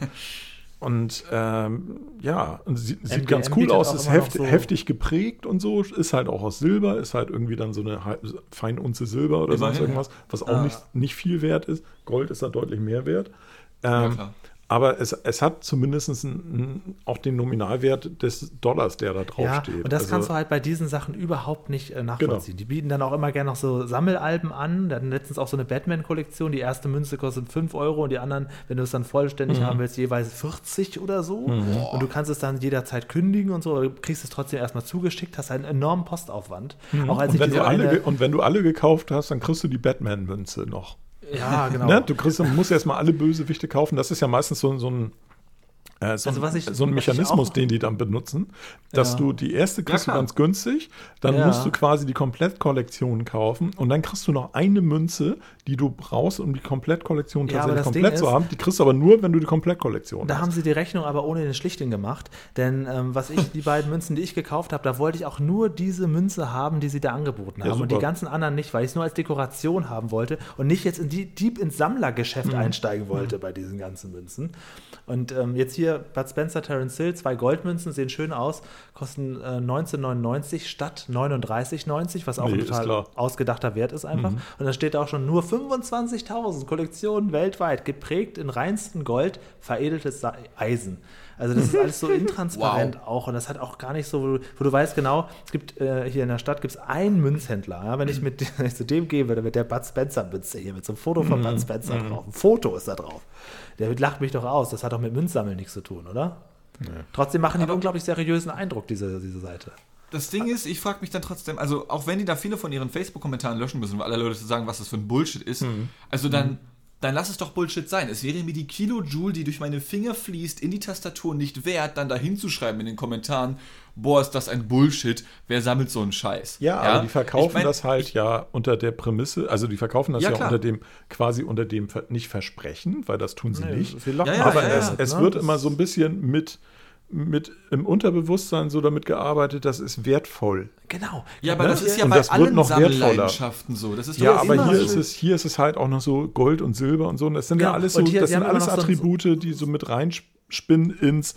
Und ähm, ja, sieht MDM ganz cool aus, ist heft, so- heftig geprägt und so, ist halt auch aus Silber, ist halt irgendwie dann so eine Feinunze Silber oder sonst irgendwas, was auch Ah. nicht, nicht viel wert ist. Gold ist da deutlich mehr wert. Ja, Ähm, klar. Aber es, es hat zumindest einen, auch den Nominalwert des Dollars, der da drauf Ja, steht. und das Also- kannst du halt bei diesen Sachen überhaupt nicht äh, nachvollziehen. Die bieten dann auch immer gerne noch so Sammelalben an. Hatten letztens auch so eine Batman-Kollektion. Die erste Münze kostet 5 Euro und die anderen, wenn du es dann Mhm. vollständig haben willst, jeweils 40 oder so. Und du kannst es dann jederzeit kündigen und so, aber du kriegst es trotzdem erstmal zugeschickt, hast einen enormen Postaufwand. Auch als und, wenn du alle, und wenn du alle gekauft hast, dann kriegst du die Batman-Münze noch. Ja, genau. Ne? Du kriegst, du musst erstmal alle Bösewichte kaufen. Das ist ja meistens so, so ein. Äh, so, Also ich- so ein Mechanismus, den die dann benutzen, dass Ja. du die erste kriegst du klar. ganz günstig, dann Ja. musst du quasi die Komplettkollektion kaufen und dann kriegst du noch eine Münze, die du brauchst, um die Komplettkollektion Ja, tatsächlich komplett Ding zu ist- haben. Die kriegst du aber nur, wenn du die Komplettkollektion Da hast. haben sie die Rechnung aber ohne den Schlichting gemacht. Denn ähm, was ich, die beiden Münzen, die ich gekauft habe, da wollte ich auch nur diese Münze haben, die sie da angeboten Ja, haben. und die ganzen anderen nicht, weil ich es nur als Dekoration haben wollte und nicht jetzt in die Deep ins Sammlergeschäft Mhm. einsteigen wollte bei diesen ganzen Münzen. Und ähm, jetzt hier Bud Spencer, Terence Hill, zwei Goldmünzen, sehen schön aus, kosten äh, 19,99 statt 39,90, was auch Nee, ein ist total ausgedachter Wert ist einfach. Mhm. Und da steht auch schon nur 25.000 Kollektionen weltweit, geprägt in reinstem Gold, veredeltes Eisen. Also das ist alles so intransparent auch und das hat auch gar nicht so, wo du, wo du weißt genau, es gibt äh, hier in der Stadt gibt es einen Münzhändler. Ja, wenn ich mit wenn ich zu dem gehe würde, mit der Bud Spencer Münze hier mit so einem Foto von Bud Spencer drauf, ein Foto ist da drauf. Der lacht mich doch aus. Das hat doch mit Münzsammeln nichts zu tun, oder? Trotzdem machen die einen unglaublich seriösen Eindruck diese diese Seite. Das Ding ist, ich frage mich dann trotzdem, also auch wenn die da viele von ihren Facebook-Kommentaren löschen müssen, weil alle Leute sagen, was das für ein Bullshit ist, also dann, dann lass es doch Bullshit sein. Es wäre mir die Kilojoule, die durch meine Finger fließt, in die Tastatur nicht wert, dann da hinzuschreiben in den Kommentaren, boah, ist das ein Bullshit, wer sammelt so einen Scheiß? Ja, aber die verkaufen Ich mein, das halt ja unter der Prämisse, also die verkaufen das Ja, ja, unter dem, quasi unter dem nicht Versprechen, weil das tun sie nicht. Sie locken Ja, ja, aber ja, es, ja, es ne? wird immer so ein bisschen mit, mit im Unterbewusstsein so damit gearbeitet, das ist wertvoll. Genau. Ja, aber Ne? das ist ja Und bei allen noch wertvoller. Sammelleidenschaften so. Das ist Ja, aber immer hier so. ist, es, hier ist es halt auch noch so Gold und Silber und so. Und das sind ja Genau. alles so, hier- das sind alles noch so Attribute, die so mit reinspinnen ins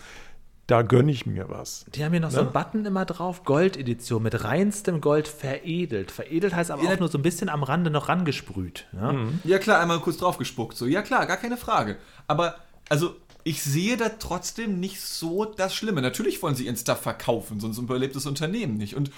da gönne ich mir was. Die haben hier noch so Ne? einen Button immer drauf, Goldedition mit reinstem Gold veredelt. Veredelt heißt aber Ja. auch nur so ein bisschen am Rande noch rangesprüht. Ja? Ja klar, einmal kurz draufgespuckt. So, ja klar, gar keine Frage. Aber, also, ich sehe da trotzdem nicht so das Schlimme. Natürlich wollen sie ihren Stuff verkaufen, sonst überlebt das Unternehmen nicht. Und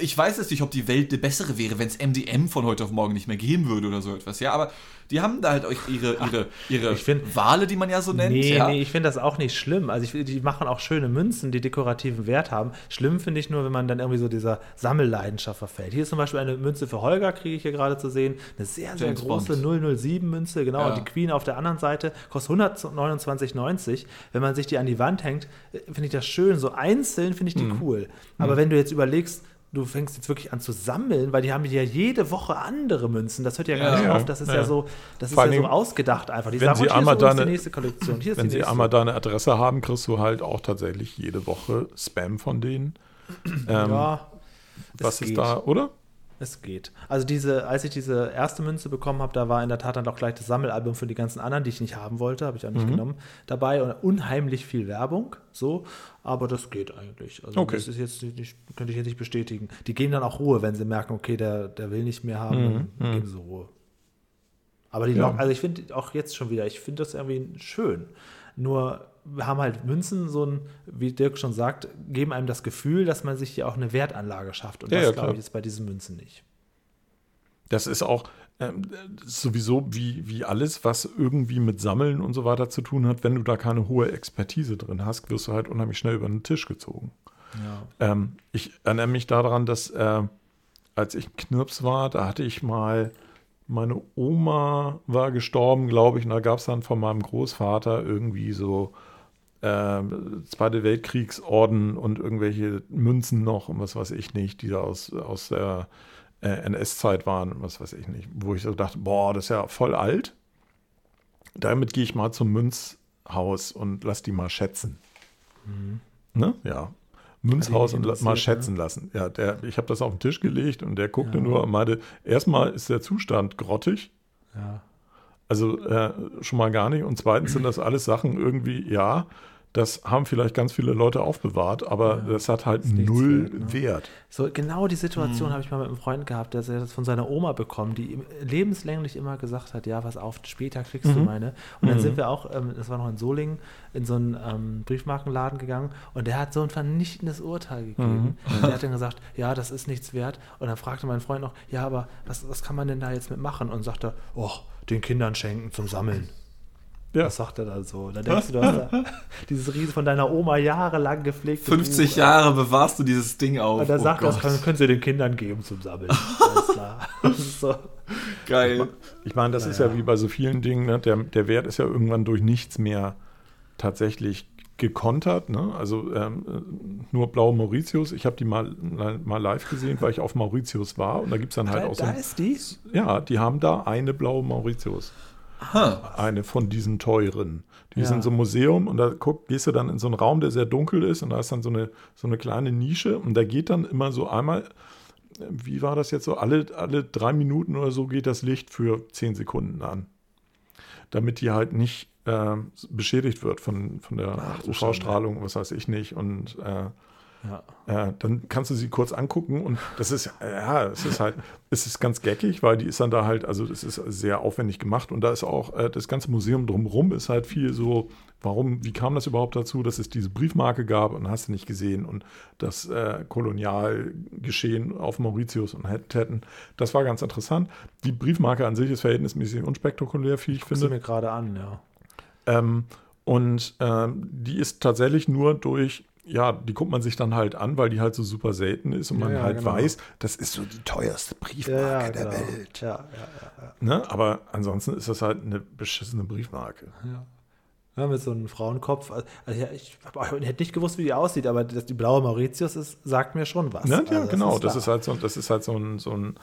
ich weiß jetzt nicht, ob die Welt eine bessere wäre, wenn es MDM von heute auf morgen nicht mehr geben würde oder so etwas. Ja, aber die haben da halt euch ihre, ihre, ihre ich find- Wale, die man ja so nennt. Nee, ja. nee, ich finde das auch nicht schlimm. Also ich, die machen auch schöne Münzen, die dekorativen Wert haben. Schlimm finde ich nur, wenn man dann irgendwie so dieser Sammelleidenschaft verfällt. Hier ist zum Beispiel eine Münze für Holger, kriege ich hier gerade zu sehen. Eine sehr, sehr James große Bond. 007-Münze, genau. Ja. Und die Queen auf der anderen Seite kostet 129,90. Wenn man sich die an die Wand hängt, äh, finde ich das schön. So einzeln finde ich die Mhm. cool. Aber wenn du jetzt überlegst, du fängst jetzt wirklich an zu sammeln, weil die haben ja jede Woche andere Münzen. Das hört ja gar Ja. nicht Ja. auf. Das ist ja, Ja. so, das ist Vor ja allen so ausgedacht einfach. Die wenn sagen, sie "Und hier einmal ist deine- die nächste Kollektion. Hier ist Wenn die sie einmal deine Adresse haben, kriegst du halt auch tatsächlich jede Woche Spam von denen. Ähm, ja, was ist geht. da, oder? Es geht. Also diese, als ich diese erste Münze bekommen habe, da war in der Tat dann auch gleich das Sammelalbum für die ganzen anderen, die ich nicht haben wollte, habe ich auch nicht Mhm. genommen, dabei und unheimlich viel Werbung, so, aber das geht eigentlich. Also Okay. das ist jetzt nicht, könnte ich jetzt nicht bestätigen. Die geben dann auch Ruhe, wenn sie merken, okay, der, der will nicht mehr haben, dann geben sie Ruhe. Aber die Mhm. Ja. Lock, also ich finde auch jetzt schon wieder, ich finde das irgendwie schön. Nur haben halt Münzen, so ein, wie Dirk schon sagt, geben einem das Gefühl, dass man sich hier auch eine Wertanlage schafft. Und Ja, das ja, glaube ich ist bei diesen Münzen nicht. Das ist auch ähm, sowieso wie, wie alles, was irgendwie mit Sammeln und so weiter zu tun hat. Wenn du da keine hohe Expertise drin hast, wirst du halt unheimlich schnell über den Tisch gezogen. Ja. Ähm, ich erinnere mich daran, dass äh, als ich Knirps war, da hatte ich mal, meine Oma war gestorben, glaube ich, und da gab es dann von meinem Großvater irgendwie so äh, Zweite Weltkriegsorden und irgendwelche Münzen noch und was weiß ich nicht, die da aus, aus der äh, NS-Zeit waren und was weiß ich nicht, wo ich so dachte, boah, das ist ja voll alt. Damit gehe ich mal zum Münzhaus und lass die mal schätzen. Ne? Ja. Münzhaus und mal interessiert, schätzen lassen. Ja, der, ich habe das auf den Tisch gelegt und der guckte nur und meinte, erstmal ist der Zustand grottig. Ja. Also äh, schon mal gar nicht. Und zweitens sind das alles Sachen irgendwie, ja, das haben vielleicht ganz viele Leute aufbewahrt, aber das hat halt nichts null wert, ne? Wert. So, genau die Mhm. Situation habe ich mal mit einem Freund gehabt, der das von seiner Oma bekommen, die ihm lebenslänglich immer gesagt hat, ja, pass auf, später kriegst Mhm. du meine. Und dann sind wir auch, ähm, das war noch in Solingen, in so einen ähm, Briefmarkenladen gegangen und der hat so ein vernichtendes Urteil gegeben. Mhm. Und der hat dann gesagt, ja, das ist nichts wert. Und dann fragte mein Freund noch, ja, aber was, was kann man denn da jetzt mitmachen? Und sagte, oh, den Kindern schenken zum Sammeln. Ja. Das sagt er dann so. Da denkst du, du hast da dieses Riese von deiner Oma jahrelang gepflegt. 50 Jahre bewahrst du dieses Ding auf. Und er Oh sagt, das Gott. können, können sie den Kindern geben zum Sammeln. Alles klar. Das ist so. Geil. Ich meine, das ist ja wie bei so vielen Dingen, ne? der, der Wert ist ja irgendwann durch nichts mehr tatsächlich gekontert. Ne? Also ähm, nur blaue Mauritius. Ich habe die mal, mal live gesehen, weil ich auf Mauritius war. Und da gibt es dann halt Da, auch so. da ein- ist die. Ja, die haben da eine blaue Mauritius. Eine von diesen teuren. Die ist Ja. in so einem Museum und da guck, gehst du dann in so einen Raum, der sehr dunkel ist und da ist dann so eine, so eine kleine Nische und da geht dann immer so einmal, wie war das jetzt so, alle, alle drei Minuten oder so geht das Licht für zehn Sekunden an. Damit die halt nicht äh, beschädigt wird von, von der UV-Strahlung, was weiß ich nicht. Und äh, Ja. ja, dann kannst du sie kurz angucken und das ist, ja, es ist halt, es ist ganz geckig, weil die ist dann da halt, also das ist sehr aufwendig gemacht und da ist auch äh, das ganze Museum drumherum ist halt viel so, warum, wie kam das überhaupt dazu, dass es diese Briefmarke gab und hast du nicht gesehen und das äh, Kolonialgeschehen auf Mauritius und Hätten, das war ganz interessant. Die Briefmarke an sich ist verhältnismäßig unspektakulär, wie ich Guckst finde. du mir gerade an, ja. Ähm, und ähm, die ist tatsächlich nur durch, ja, die guckt man sich dann halt an, weil die halt so super selten ist und man ja, halt genau. weiß, das ist so die teuerste Briefmarke Ja, der genau. Welt. Ja. Ne? Aber ansonsten ist das halt eine beschissene Briefmarke. Ja, mit so einem Frauenkopf. Also, ja, ich, hab, ich hätte nicht gewusst, wie die aussieht, aber dass die blaue Mauritius ist, sagt mir schon was. Ne? Ja, Also, genau. Das ist, klar. halt so, das ist halt so ein, so ein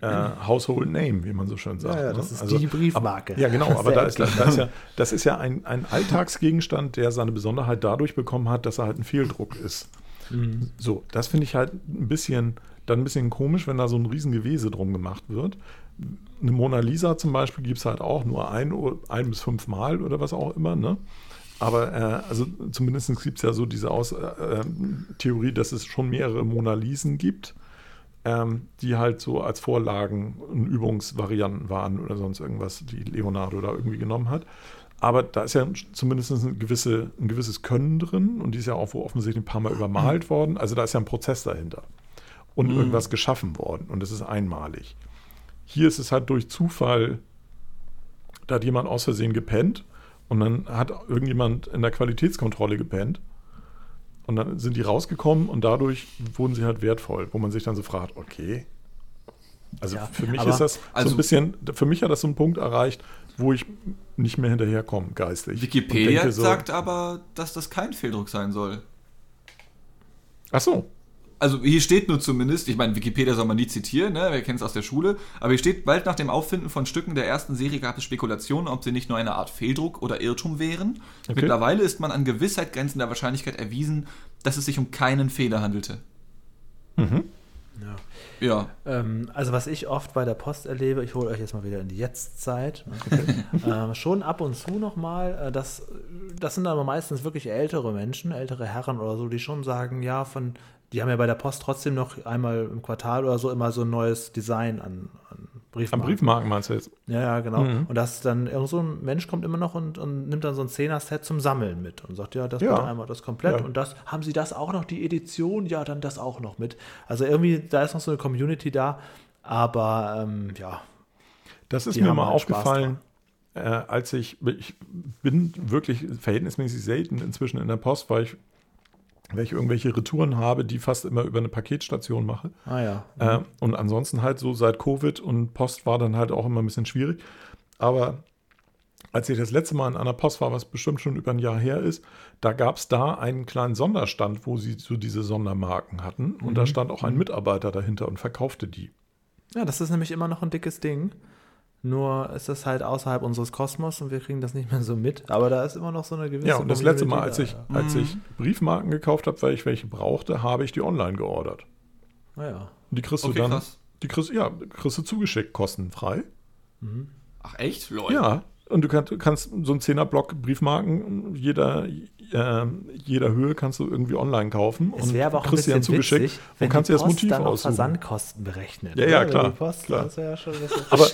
äh, Household Name, wie man so schön sagt. Ja, ja, ne? das ist die Briefmarke. Aber, ja, genau. Aber da ist, da ist ja, das ist ja ein, ein Alltagsgegenstand, der seine Besonderheit dadurch bekommen hat, dass er halt ein Fehldruck ist. Mhm. So, das finde ich halt ein bisschen, dann ein bisschen komisch, wenn da so ein Riesengewese drum gemacht wird. Eine Mona Lisa zum Beispiel gibt es halt auch nur ein, ein bis fünf Mal oder was auch immer, ne? Aber äh, also zumindest gibt es ja so diese Aus äh, äh, Theorie, dass es schon mehrere Mona Lisen gibt, ähm, die halt so als Vorlagen und Übungsvarianten waren oder sonst irgendwas, die Leonardo da irgendwie genommen hat. Aber da ist ja zumindest ein, gewisse, ein gewisses Können drin und die ist ja auch offensichtlich ein paar Mal übermalt worden. Also da ist ja ein Prozess dahinter und Mhm. irgendwas geschaffen worden und es ist einmalig. Hier ist es halt durch Zufall, da hat jemand aus Versehen gepennt und dann hat irgendjemand in der Qualitätskontrolle gepennt und dann sind die rausgekommen und dadurch wurden sie halt wertvoll, wo man sich dann so fragt, okay. Also Ja, für mich ist das so also- ein bisschen, für mich hat das so einen Punkt erreicht, wo ich nicht mehr hinterherkomme, geistig. Wikipedia so, sagt aber, dass das kein Fehldruck sein soll. Ach so, Also hier steht nur zumindest, ich meine, Wikipedia soll man nie zitieren, ne? wir kennen es aus der Schule, aber hier steht, bald nach dem Auffinden von Stücken der ersten Serie gab es Spekulationen, ob sie nicht nur eine Art Fehldruck oder Irrtum wären. Okay. Mittlerweile ist man an Gewissheit grenzender Wahrscheinlichkeit erwiesen, dass es sich um keinen Fehler handelte. Ja. Ja. Ähm, also was ich oft bei der Post erlebe, ich hole euch jetzt mal wieder in die Jetztzeit, ne? äh, schon ab und zu nochmal, äh, das, das sind aber meistens wirklich ältere Menschen, ältere Herren oder so, die schon sagen, ja, von, die haben ja bei der Post trotzdem noch einmal im Quartal oder so immer so ein neues Design an, an am Briefmarken. Briefmarken meinst du jetzt? Ja, ja, genau. Mhm. Und das dann irgend so ein Mensch kommt immer noch und, und nimmt dann so ein Zehner-Set zum Sammeln mit und sagt, ja, das Ja. einmal das komplett Ja. und das, haben Sie das auch noch, die Edition? Ja, dann das auch noch mit. Also irgendwie, da ist noch so eine Community da, aber ähm, ja, Das ist mir mal halt aufgefallen, äh, als ich, ich bin wirklich verhältnismäßig selten inzwischen in der Post, weil ich, weil ich irgendwelche Retouren habe, die fast immer über eine Paketstation mache. ah ja. Äh, und ansonsten halt so seit Covid und Post war dann halt auch immer ein bisschen schwierig. Aber als ich das letzte Mal in einer Post war, was bestimmt schon über ein Jahr her ist, da gab es da einen kleinen Sonderstand, wo sie so diese Sondermarken hatten. Und da stand auch ein Mitarbeiter dahinter und verkaufte die. Ja, das ist nämlich immer noch ein dickes Ding. Nur ist das halt außerhalb unseres Kosmos und wir kriegen das nicht mehr so mit. Aber da ist immer noch so eine gewisse. Ja, und das letzte Mal, als ich, als ich Briefmarken gekauft habe, weil ich welche brauchte, habe ich die online geordert. ja. Ja, ja. Und die kriegst du Okay, dann, krass. die kriegst, ja, kriegst du zugeschickt, kostenfrei. Ach echt? Lol. Ja, und du kannst, kannst so einen 10er-Block Briefmarken, jeder, äh, jeder Höhe kannst du irgendwie online kaufen. Es und wäre aber auch ein kriegst die bisschen zugeschickt witzig, und kannst die dir das Motiv dann aussuchen. Versandkosten berechnet. Ja, ja, klar, Post, klar. Das ja schon ein Aber,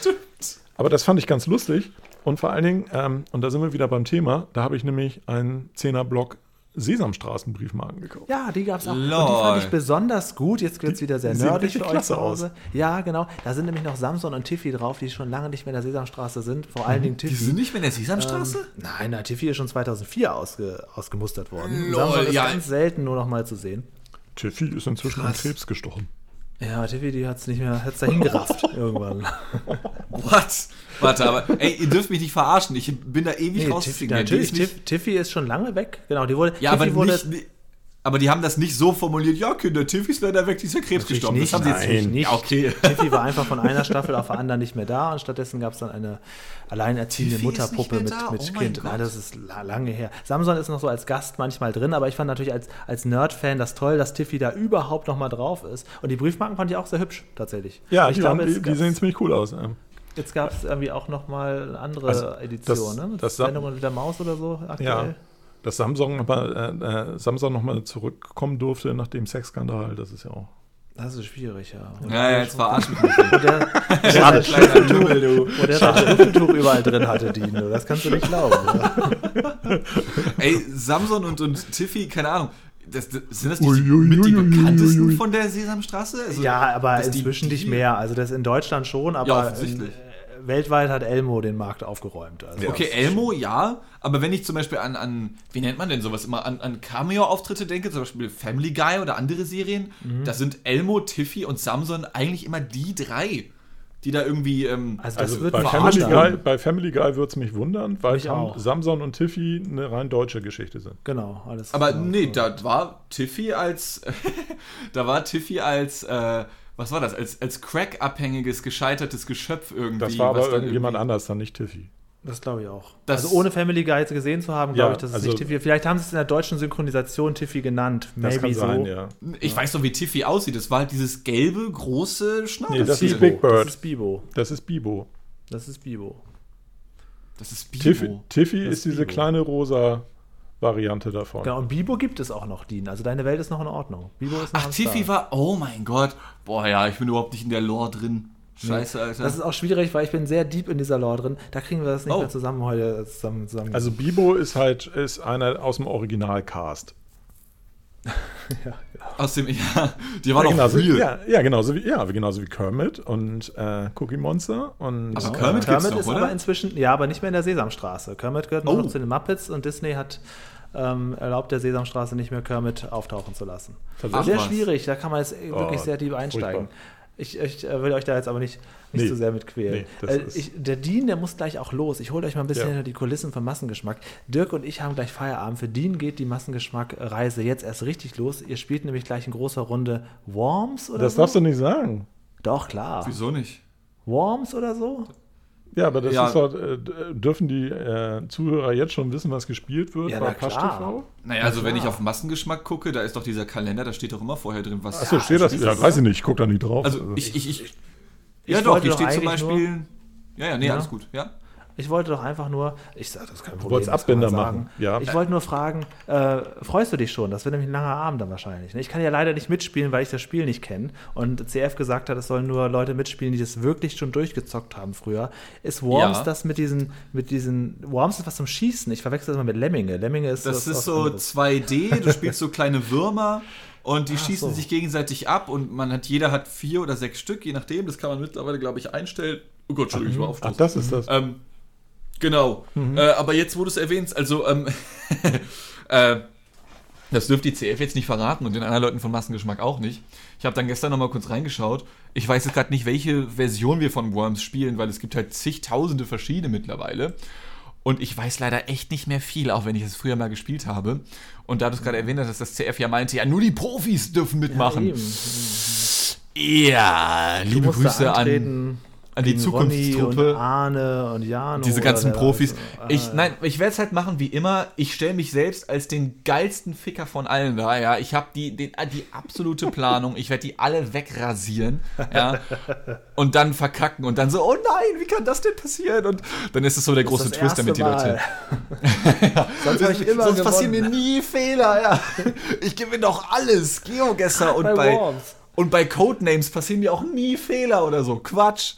aber das fand ich ganz lustig. Und vor allen Dingen, ähm, und da sind wir wieder beim Thema, da habe ich nämlich einen 10er-Block Sesamstraßen-Briefmarken gekauft. Ja, die gab es auch. Und die Lol. fand ich besonders gut. Jetzt wird es wieder sehr die nerdig für euch klasse zu Hause. Ja, genau. Da sind nämlich noch Samson und Tiffy drauf, die schon lange nicht mehr in der Sesamstraße sind. Vor allen Dingen Die Tiffy. sind nicht mehr in der Sesamstraße? Ähm, nein, na, Tiffy ist schon 2004 ausge, ausgemustert worden. Lol, Samson ist ja. ganz selten nur noch mal zu sehen. Tiffy ist inzwischen an Krass. Krebs gestorben. Ja, Tiffy, die hat es nicht mehr, hat's dahin gerafft irgendwann. What? Warte, aber ey, ihr dürft mich nicht verarschen. Ich bin da ewig Nee, raus. Tiffy, Die natürlich, ist nicht- Tiff, Tiffy ist schon lange weg. Genau, die wurde, Ja, Tiffy aber wurde, nicht, aber die haben das nicht so formuliert, ja, Kinder, Tiffy ist leider weg, die ist ja Krebs Natürlich gestorben. nicht, das haben sie jetzt nicht. Ja, okay. Tiffy war einfach von einer Staffel auf der anderen nicht mehr da und stattdessen gab es dann eine alleinerziehende Tiffy Mutterpuppe mit, mit Oh Kind. Nein, das ist la- lange her. Samson ist noch so als Gast manchmal drin, aber ich fand natürlich als, als Nerd-Fan das toll, dass Tiffy da überhaupt noch mal drauf ist. Und die Briefmarken fand ich auch sehr hübsch, tatsächlich. Ja, ich die, glaube, die, die sehen ziemlich cool aus. jetzt gab es irgendwie auch noch mal eine andere Also, Edition, das- ne? Mit das Sendung mit der Maus oder so aktuell. Ja. Dass Samsung nochmal äh, äh, Samsung noch mal zurückkommen durfte nach dem Sexskandal, das ist ja auch. Das ist schwierig, ja. Und Ja, ja, jetzt verarsch mich nicht. Und der, du. wo der sein Schnuffeltuch überall drin hatte, Dino. Das kannst du nicht glauben. Oder? Ey, Samson und, und Tiffy, keine Ahnung. Das, das, sind das nicht Ui, die, ui, mit die ui, ui, bekanntesten ui, ui. von der Sesamstraße? Also, Ja, aber die- inzwischen die- nicht mehr. Also das in Deutschland schon, Ja, aber offensichtlich. Weltweit hat Elmo den Markt aufgeräumt. Also Okay, Elmo, ja, aber wenn ich zum Beispiel an, an wie nennt man denn sowas immer, an, an Cameo-Auftritte denke, zum Beispiel Family Guy oder andere Serien, Mhm. da sind Elmo, Tiffy und Samson eigentlich immer die drei, die da irgendwie, ähm, Also das Also wird bei Family. Guy, bei Family Guy würde es mich wundern, weil Mich Sam, auch. Samson und Tiffy eine rein deutsche Geschichte sind. Genau, alles. aber genau. nee, da war Tiffy als, da war Tiffy als, äh, was war das, als, als Crack-abhängiges, gescheitertes Geschöpf irgendwie. Das war was aber dann irgendjemand irgendwie- anders, dann nicht Tiffy. Das glaube ich auch. Das- also ohne Family Guy gesehen zu haben, Ja, glaube ich, das ist also- nicht Tiffy. Vielleicht haben sie es in der deutschen Synchronisation Tiffy genannt. Das Maybe kann so. sein, ja. Ich weiß doch, wie Tiffy aussieht. Das war halt dieses gelbe, große Schnauze. Nee, das ist Bibo. Big Bird. Das ist Bibo. Das ist Bibo. Das ist Bibo. Das ist Bibo. Tiffy, Tiffy Das ist ist diese Bibo. kleine rosa Variante davon. Genau, und Bibo gibt es auch noch, Dean. Also deine Welt ist noch in Ordnung. Bibo ist noch Ach, Tiffy war. Oh mein Gott. Boah, ja, ich bin überhaupt nicht in der Lore drin. Scheiße, Alter. Das ist auch schwierig, weil ich bin sehr deep in dieser Lore drin. Da kriegen wir das nicht Oh. mehr zusammen heute zusammen. zusammen. Also Bibo ist halt ist einer aus dem Originalcast. Aus dem. Ja, die war Ja, genauso, real. ja, ja, genauso wie, ja, genauso wie Kermit und äh, Cookie Monster und Aber äh, Kermit gibt's Kermit noch, ist oder? aber inzwischen, ja, aber nicht mehr in der Sesamstraße. Kermit gehört nur Oh. noch zu den Muppets und Disney hat ähm, erlaubt der Sesamstraße nicht mehr Kermit auftauchen zu lassen. Tatsächlich? sehr was. schwierig, da kann man jetzt wirklich Oh, sehr tief einsteigen. furchtbar. Ich, ich äh, will euch da jetzt aber nicht, nicht Nee. so sehr mit quälen. Nee, äh, ich, der Dean, der muss gleich auch los. Ich hole euch mal ein bisschen Ja. hinter die Kulissen von Massengeschmack. Dirk und ich haben gleich Feierabend. Für Dean geht die Massengeschmack-Reise jetzt erst richtig los. Ihr spielt nämlich gleich in großer Runde Worms oder das so. darfst du nicht sagen. Doch, klar. Wieso nicht? Worms oder so? Ja, aber das Ja. ist doch, äh, dürfen die äh, Zuhörer jetzt schon wissen, was gespielt wird Ja, bei na klar. Pasch TV? Naja, also wenn klar. ich auf Massengeschmack gucke, da ist doch dieser Kalender, da steht doch immer vorher drin, was. Achso, steht das? Ja, weiß ich nicht, ich guck da nicht drauf. Also ich, ich, ich. Ja Ich doch, wollte hier doch steht zum Beispiel. Ja, ja, nee, Ja. alles gut, ja. Ich wollte doch einfach nur, ich sage, das ist kein Problem. wolltest das kann man Abbinder machen, ja. Ich wollte nur fragen, äh, freust du dich schon? Das wird nämlich ein langer Abend dann wahrscheinlich. ne? Ich kann ja leider nicht mitspielen, weil ich das Spiel nicht kenne. Und CF gesagt hat, es sollen nur Leute mitspielen, die das wirklich schon durchgezockt haben früher. Ist Worms Ja. das mit diesen, mit diesen, Worms ist was zum Schießen. Ich verwechsel das immer mit Lemminge. Lemminge ist Das was- ist so anderes. 2D, du spielst so kleine Würmer und die Ach schießen so. sich gegenseitig ab und man hat, jeder hat vier oder sechs Stück, je nachdem. Das kann man mittlerweile, glaube ich, einstellen. Oh Gott, Entschuldigung, ich war Ach, aufstoßen. das ist das. Ähm, genau. Mhm. Äh, aber jetzt, wo du es erwähnst, also, ähm, äh, das dürfte die CF jetzt nicht verraten und den anderen Leuten von Massengeschmack auch nicht. Ich habe dann gestern noch mal kurz reingeschaut. Ich weiß jetzt gerade nicht, welche Version wir von Worms spielen, weil es gibt halt zigtausende verschiedene mittlerweile. Und ich weiß leider echt nicht mehr viel, auch wenn ich es früher mal gespielt habe. Und da du es gerade erwähnt hast, dass das CF ja meinte, ja, nur die Profis dürfen mitmachen. Ja, Du liebe Grüße an, an die Zukunftstruppe. Und Arne und Jano. Diese ganzen Profis. Ich, Ah, nein, ich werde es halt machen wie immer. Ich stelle mich selbst als den geilsten Ficker von allen da. Ja, ich habe die, den, die absolute Planung. Ich werde die alle wegrasieren. Ja, und dann verkacken und dann so, oh nein, wie kann das denn passieren? Und dann ist es so der große das Twist, damit die Leute. Mal. Sonst ich Sonst passieren mir nie Fehler. Ja. Ich gewinne doch alles. Geogesser und Bei bei. Und bei Codenames passieren mir auch nie Fehler oder so. Quatsch.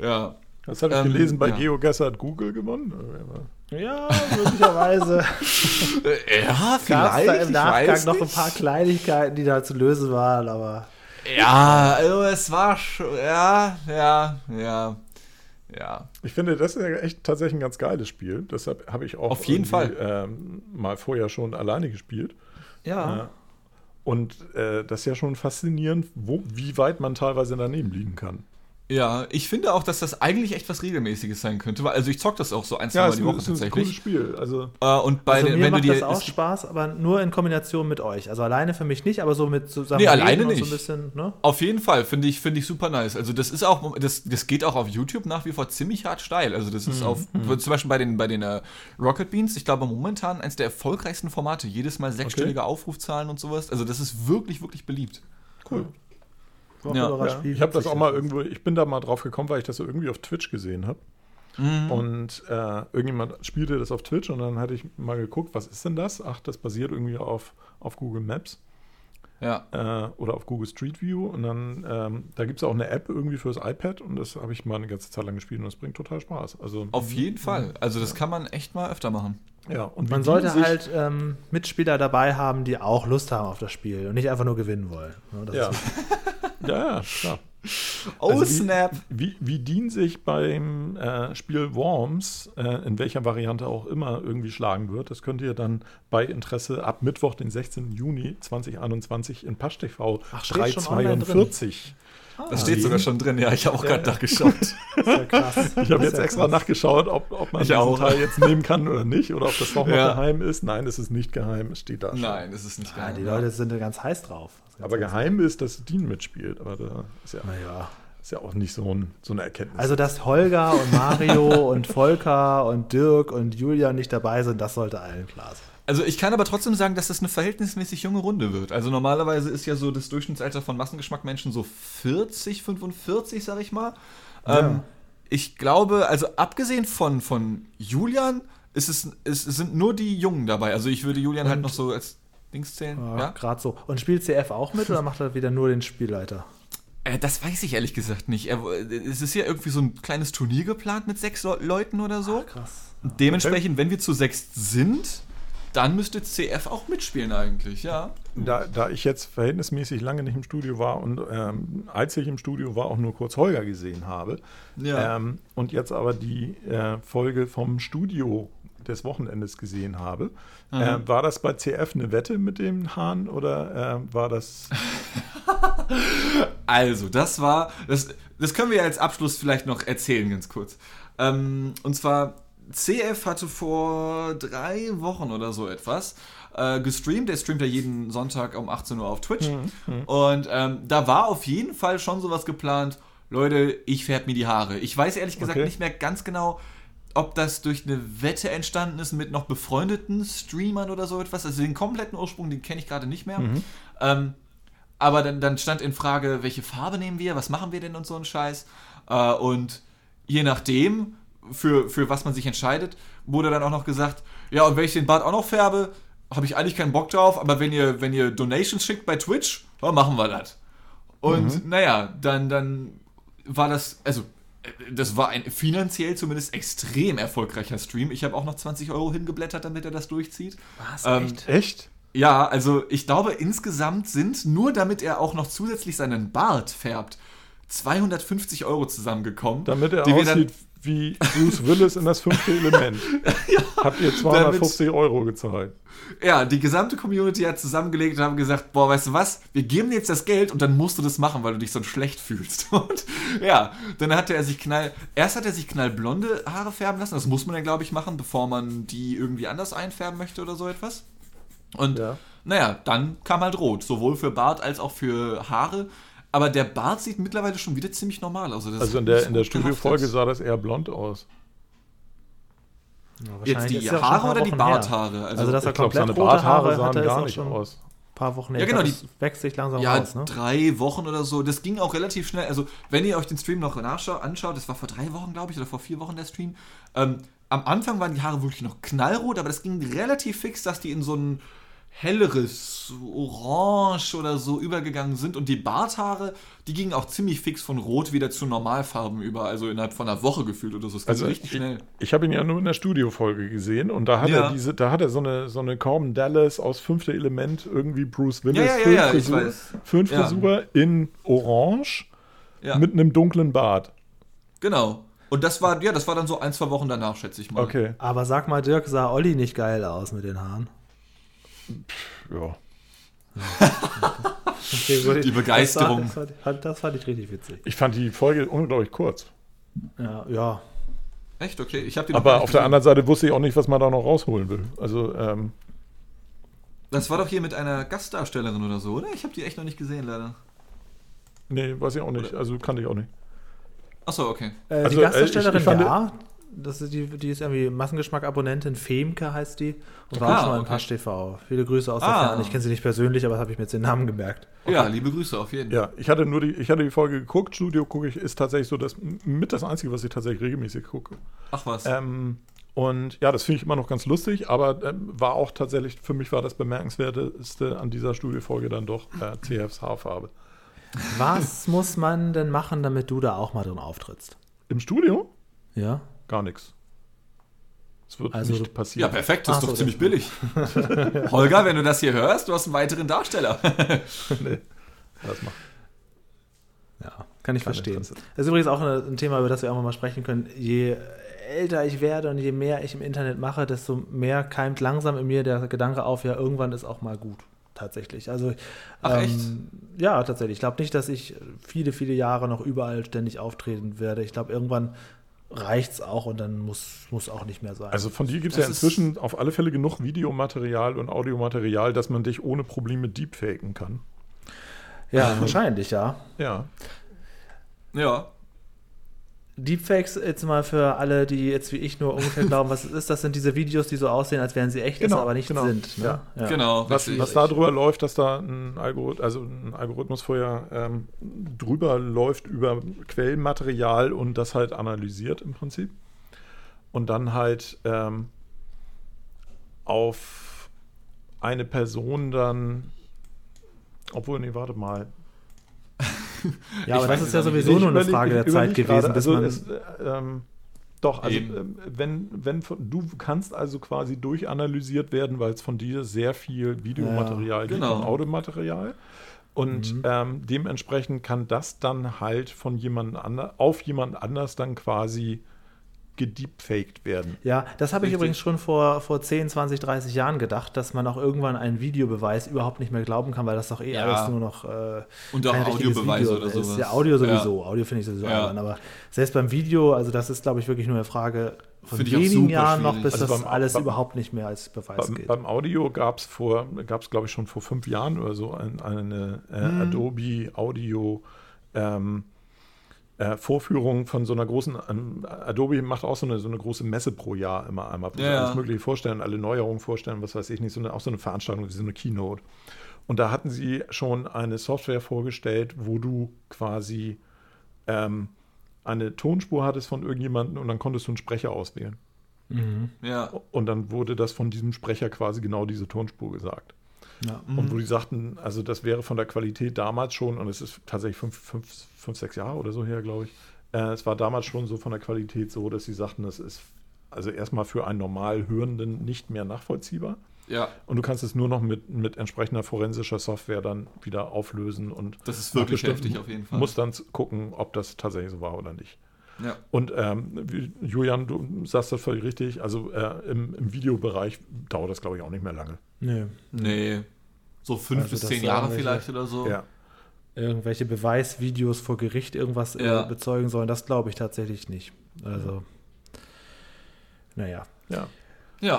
Ja. Das habe ich ähm, gelesen, bei ja. GeoGuessr hat Google gewonnen. Ja, möglicherweise. Ja, Gab es da vielleicht. im ich Nachgang weiß noch ein paar Kleinigkeiten, die da zu lösen waren, aber Ja, also es war schon. Ja, ja, ja. Ja. Ich finde, das ist ja echt tatsächlich ein ganz geiles Spiel. Deshalb habe ich auch Auf jeden irgendwie, Ähm, mal vorher schon alleine gespielt. ja. Ja. Und äh, das ist ja schon faszinierend, wo, wie weit man teilweise daneben liegen kann. Ja, ich finde auch, dass das eigentlich echt was Regelmäßiges sein könnte. Weil, also ich zock das auch so ein, zwei Ja, Mal die ist, Woche ein- es ist ein cooles tatsächlich. Spiel. Also, Äh, und bei Also den, mir wenn du macht dir. das auch Spaß, aber nur in Kombination mit euch. Also alleine für mich nicht, aber so mit zusammen Nee, alleine und so ein nicht. bisschen, ne? Auf jeden Fall, finde ich, finde ich super nice. Also das ist auch, das, das geht auch auf YouTube nach wie vor ziemlich hart steil. Also das Mhm, ist auf, zum Beispiel bei den, bei den äh, Rocket Beans, ich glaube momentan eins der erfolgreichsten Formate. Jedes Mal sechsstellige Aufrufzahlen und sowas. Also das ist wirklich, wirklich beliebt. cool. Ja. Ja, ich habe das auch mal irgendwo, ich bin da mal drauf gekommen, weil ich das so irgendwie auf Twitch gesehen habe. Mhm. Und äh, irgendjemand spielte das auf Twitch und dann hatte ich mal geguckt, was ist denn das? Ach, das basiert irgendwie auf, auf Google Maps Ja. äh, oder auf Google Street View. Und dann, ähm, da gibt es auch eine App irgendwie fürs iPad und das habe ich mal eine ganze Zeit lang gespielt und das bringt total Spaß. Also, Auf jeden Fall. Also das kann man echt mal öfter machen. Ja, und man sollte halt ähm, Mitspieler dabei haben, die auch Lust haben auf das Spiel und nicht einfach nur gewinnen wollen. Ja. ja. ja, klar. Oh also snap! Wie, wie, wie sich beim äh, Spiel Worms, äh, in welcher Variante auch immer, irgendwie schlagen wird, das könnt ihr dann bei Interesse ab Mittwoch, den 16. Juni 2021 in PaschTV Ach, 342 Ah. Das steht sogar schon drin, ja. Ich habe auch ja, gerade nachgeschaut. Ja krass. Ich habe jetzt extra krass. nachgeschaut, ob, ob man ich diesen auch. Teil jetzt nehmen kann oder nicht oder ob das nochmal ja. geheim ist. Nein, es ist nicht geheim, es steht da. Schon. Nein, es ist nicht ah, geheim. die Leute sind da ganz heiß drauf. Aber geheim ist, dass Dean mitspielt. Aber da ist ja. Naja ist ja auch nicht so, ein, so, eine Erkenntnis. Also, dass Holger und Mario und Volker und Dirk und Julia nicht dabei sind, das sollte allen klar sein. Also ich kann aber trotzdem sagen, dass das eine verhältnismäßig junge Runde wird. Also normalerweise ist ja so das Durchschnittsalter von Massengeschmackmenschen so 40, 45, sag ich mal. Ähm, ich glaube, also abgesehen von, von Julian, es, ist, es sind nur die Jungen dabei. Also ich würde Julian halt Und- noch so als Dings zählen. Ja, Ja? gerade so. Und spielt CF auch mit oder macht er wieder nur den Spielleiter? Äh, das weiß ich ehrlich gesagt nicht. Er, es ist ja irgendwie so ein kleines Turnier geplant mit sechs Le Leuten oder so. Krass. Dementsprechend, wenn wir zu sechs sind, dann müsste CF auch mitspielen eigentlich, ja. Da, da ich jetzt verhältnismäßig lange nicht im Studio war und ähm, als ich im Studio war, auch nur kurz Holger gesehen habe. Ja. Ähm, und jetzt aber die äh, Folge vom Studio des Wochenendes gesehen habe. Äh, war das bei CF eine Wette mit dem Hahn oder äh, war das. Also, das war, das, das können wir ja als Abschluss vielleicht noch erzählen, ganz kurz. Ähm, und zwar, CF hatte vor drei Wochen oder so etwas äh, gestreamt. Der streamt ja jeden Sonntag um 18 Uhr auf Twitch. Und ähm, da war auf jeden Fall schon sowas geplant. Leute, ich färbe mir die Haare. Ich weiß ehrlich gesagt Okay. nicht mehr ganz genau, ob das durch eine Wette entstanden ist mit noch befreundeten Streamern oder so etwas. Also den kompletten Ursprung, den kenne ich gerade nicht mehr. Ähm, aber dann, dann stand in Frage, welche Farbe nehmen wir, was machen wir denn und so ein Scheiß. Äh, und je nachdem, für, für was man sich entscheidet, wurde dann auch noch gesagt, ja, und wenn ich den Bart auch noch färbe, habe ich eigentlich keinen Bock drauf, aber wenn ihr, wenn ihr Donations schickt bei Twitch, dann machen wir das. Und naja, dann, dann war das, also das war ein finanziell zumindest extrem erfolgreicher Stream. Ich habe auch noch 20 Euro hingeblättert, damit er das durchzieht. Was? Ähm, echt? Echt? Ja, also ich glaube, insgesamt sind, nur damit er auch noch zusätzlich seinen Bart färbt, 250 Euro zusammengekommen. Damit er aussieht wie Bruce Willis in das fünfte Element. Habt ihr 250 Euro gezahlt. Ja, die gesamte Community hat zusammengelegt und haben gesagt, boah, weißt du was, wir geben dir jetzt das Geld und dann musst du das machen, weil du dich so schlecht fühlst. Und ja, dann hatte er sich knall, erst hat er sich knallblonde Haare färben lassen, das muss man ja, glaube ich, machen, bevor man die irgendwie anders einfärben möchte oder so etwas. Und Ja. naja, dann kam halt rot, sowohl für Bart als auch für Haare. Aber der Bart sieht mittlerweile schon wieder ziemlich normal aus. das Also in der, in der Studiofolge sah das eher blond aus. Ja, Jetzt die Haare oder die. Barthaare? Also, dass er Ich komplett seine rote Haare Barthaare hatte, sahen gar nicht schon ein aus. paar Wochen her. Ja, genau, glaub, das wächst sich langsam Ja, raus, ne? drei Wochen oder so. Das ging auch relativ schnell. Also, wenn ihr euch den Stream noch nachschaut, anschaut, das war vor drei Wochen, glaube ich, oder vor vier Wochen der Stream. Ähm, am Anfang waren die Haare wirklich noch knallrot, aber das ging relativ fix, dass die in so ein helleres Orange oder so übergegangen sind. Und die Barthaare, die gingen auch ziemlich fix von Rot wieder zu Normalfarben über. Also innerhalb von einer Woche gefühlt oder so. Es ging Also richtig ich, schnell. ich habe ihn ja nur in der Studiofolge gesehen und da hat Ja. er diese, da hat er so eine, so eine Corbin Dallas aus fünfte Element, irgendwie Bruce Willis, Ja, ja, ja, ja, ich Föhnfrisur, weiß. Föhnfrisur in Orange Ja, mit einem dunklen Bart. genau. Und das war, ja, das war dann so ein, zwei Wochen danach, schätze ich mal. Okay, Aber sag mal, Dirk, sah Olli nicht geil aus mit den Haaren? Ja. Die Begeisterung. Das, war, das, fand, das fand ich richtig witzig. Ich fand die Folge unglaublich kurz. Ja, ja. Echt? Okay. Ich habe die noch Aber auf der gesehen. anderen Seite wusste ich auch nicht, was man da noch rausholen will. Also, ähm, Das war doch hier mit einer Gastdarstellerin oder so, oder? Ich habe die echt noch nicht gesehen, leider. nee, weiß ich auch nicht. Also kannte ich auch nicht. Achso, okay. Äh, Also, die äh, Gastdarstellerin, ich- ich fand- ja. Das ist die, die ist irgendwie Massengeschmack-Abonnentin, Femke heißt die. Und war Ah, auch schon mal im okay. Pasch TV. Viele Grüße aus Ah. der Ferne. Ich kenne sie nicht persönlich, aber das habe ich mir jetzt den Namen gemerkt. Ja, liebe Grüße auf jeden Fall. Ja, ich hatte nur die, ich hatte die Folge geguckt. Studio gucke ich, ist tatsächlich so das mit das Einzige, was ich tatsächlich regelmäßig gucke. Ach was. Ähm, und ja, das finde ich immer noch ganz lustig, aber ähm, war auch tatsächlich, für mich war das bemerkenswerteste an dieser Studiofolge dann doch äh, CFs Haarfarbe. Was muss man denn machen, damit du da auch mal drin auftrittst? Im Studio? Ja? Gar nichts. Es wird Also- nicht ja, passieren. perfekt, das Ach ist doch so, ziemlich billig. Holger, wenn du das hier hörst, du hast einen weiteren Darsteller. nee, das macht Ja, kann ich Kein verstehen. Interesse. Das ist übrigens auch ein Thema, über das wir auch mal sprechen können. Je älter ich werde und je mehr ich im Internet mache, desto mehr keimt langsam in mir der Gedanke auf, ja, irgendwann ist auch mal gut. Tatsächlich. Also, Ach, echt? ja, tatsächlich. Ich glaube nicht, dass ich viele, viele Jahre noch überall ständig auftreten werde. Ich glaube, irgendwann reicht es auch und dann muss, muss auch nicht mehr sein. Also von dir gibt es ja inzwischen auf alle Fälle genug Videomaterial und Audiomaterial, dass man dich ohne Probleme deepfaken kann. ja, wahrscheinlich, ja. Ja. Ja. Deepfakes, jetzt mal für alle, die jetzt wie ich nur ungefähr glauben, was es ist, das sind diese Videos, die so aussehen, als wären sie echt, Genau, aber nicht genau. sind. Ne? Ja. Genau. Was, was da drüber läuft, dass da ein, Algorith also ein Algorithmus vorher ähm, drüber läuft über Quellenmaterial und das halt analysiert im Prinzip. Und dann halt ähm, auf eine Person dann, obwohl, nee, warte mal. Ja, aber Ich das weiß ist ja sowieso nur eine Frage der Zeit gewesen, bis also man. es, äh, ähm, doch, also Eben. ähm, wenn, wenn von, du kannst also quasi durchanalysiert werden, weil es von dir sehr viel Videomaterial gibt genau. und Audiomaterial. Und Mhm. ähm, dementsprechend kann das dann halt von jemand anders auf jemand anders dann quasi gedeepfaked werden. Ja, das habe ich übrigens schon vor, vor 10, 20, 30 Jahren gedacht, dass man auch irgendwann einen Videobeweis überhaupt nicht mehr glauben kann, weil das doch eh Ja. alles nur noch äh, Und auch Video oder ist. sowas. Ja, Audio sowieso. Audio finde ich sowieso Ja. albern. Aber selbst beim Video, also das ist, glaube ich, wirklich nur eine Frage von auch wenigen Jahren noch, bis Also das beim- alles beim- überhaupt nicht mehr als Beweis Beim, geht. beim Audio gab es vor, gab es glaube ich schon vor fünf Jahren oder so ein, eine äh, Mhm. Adobe Audio ähm, äh, Vorführung von so einer großen, ähm, Adobe macht auch so eine, so eine große Messe pro Jahr immer einmal, wo sie Ja, ja. alles mögliche vorstellen, alle Neuerungen vorstellen, was weiß ich nicht, so eine, auch so eine Veranstaltung, wie so eine Keynote. Und da hatten sie schon eine Software vorgestellt, wo du quasi ähm, eine Tonspur hattest von irgendjemandem und dann konntest du einen Sprecher auswählen. Mhm. Ja. Und dann wurde das von diesem Sprecher quasi genau diese Tonspur gesagt. Ja. Und wo die sagten, also das wäre von der Qualität damals schon, und es ist tatsächlich fünf, fünf, fünf sechs Jahre oder so her, glaube ich. Äh, es war damals schon so von der Qualität so, dass sie sagten, das ist also erstmal für einen normal Hörenden nicht mehr nachvollziehbar. Ja. Und du kannst es nur noch mit, mit entsprechender forensischer Software dann wieder auflösen und Das ist wirklich heftig auf jeden Fall. Musst dann gucken, ob das tatsächlich so war oder nicht. Ja. Und ähm, Julian, du sagst das völlig richtig. Also äh, im, im Videobereich dauert das, glaube ich, auch nicht mehr lange. Nö. Nee. So fünf Also bis zehn Jahre vielleicht oder so. Ja. Irgendwelche Beweisvideos vor Gericht irgendwas Ja. äh, bezeugen sollen, das glaube ich tatsächlich nicht. Also, naja. ja. Ja.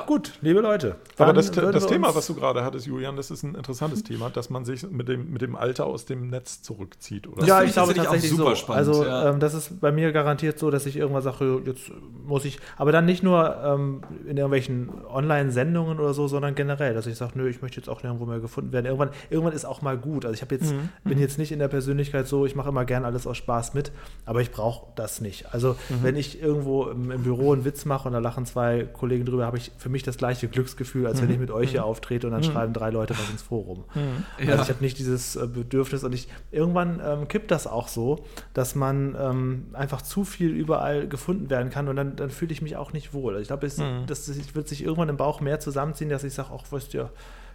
Gut, liebe Leute. Aber das, das Thema, was du gerade hattest, Julian, das ist ein interessantes Thema, dass man sich mit dem, mit dem Alter aus dem Netz zurückzieht. Oder? Ja, ich glaube tatsächlich super so. spannend, Also ja. ähm, das ist bei mir garantiert so, dass ich irgendwann sage, jetzt muss ich, aber dann nicht nur ähm, in irgendwelchen Online-Sendungen oder so, sondern generell, dass ich sage, nö, ich möchte jetzt auch nirgendwo mehr gefunden werden. Irgendwann, irgendwann ist auch mal gut. Also ich habe jetzt, Mhm. bin jetzt nicht in der Persönlichkeit so, ich mache immer gern alles aus Spaß mit, aber ich brauche das nicht. Also Mhm. wenn ich irgendwo im, im Büro einen Witz mache und da lachen zwei Kollegen drüber, habe ich für mich das gleiche Glücksgefühl, als Mhm. wenn ich mit euch hier auftrete und dann schreiben drei Leute was ins Forum. Ja. Also ich habe nicht dieses äh, Bedürfnis und ich irgendwann ähm, kippt das auch so, dass man ähm, einfach zu viel überall gefunden werden kann und dann, dann fühle ich mich auch nicht wohl. Also ich glaube, es Mhm. das, es wird sich irgendwann im Bauch mehr zusammenziehen, dass ich sage, ach, weißt du,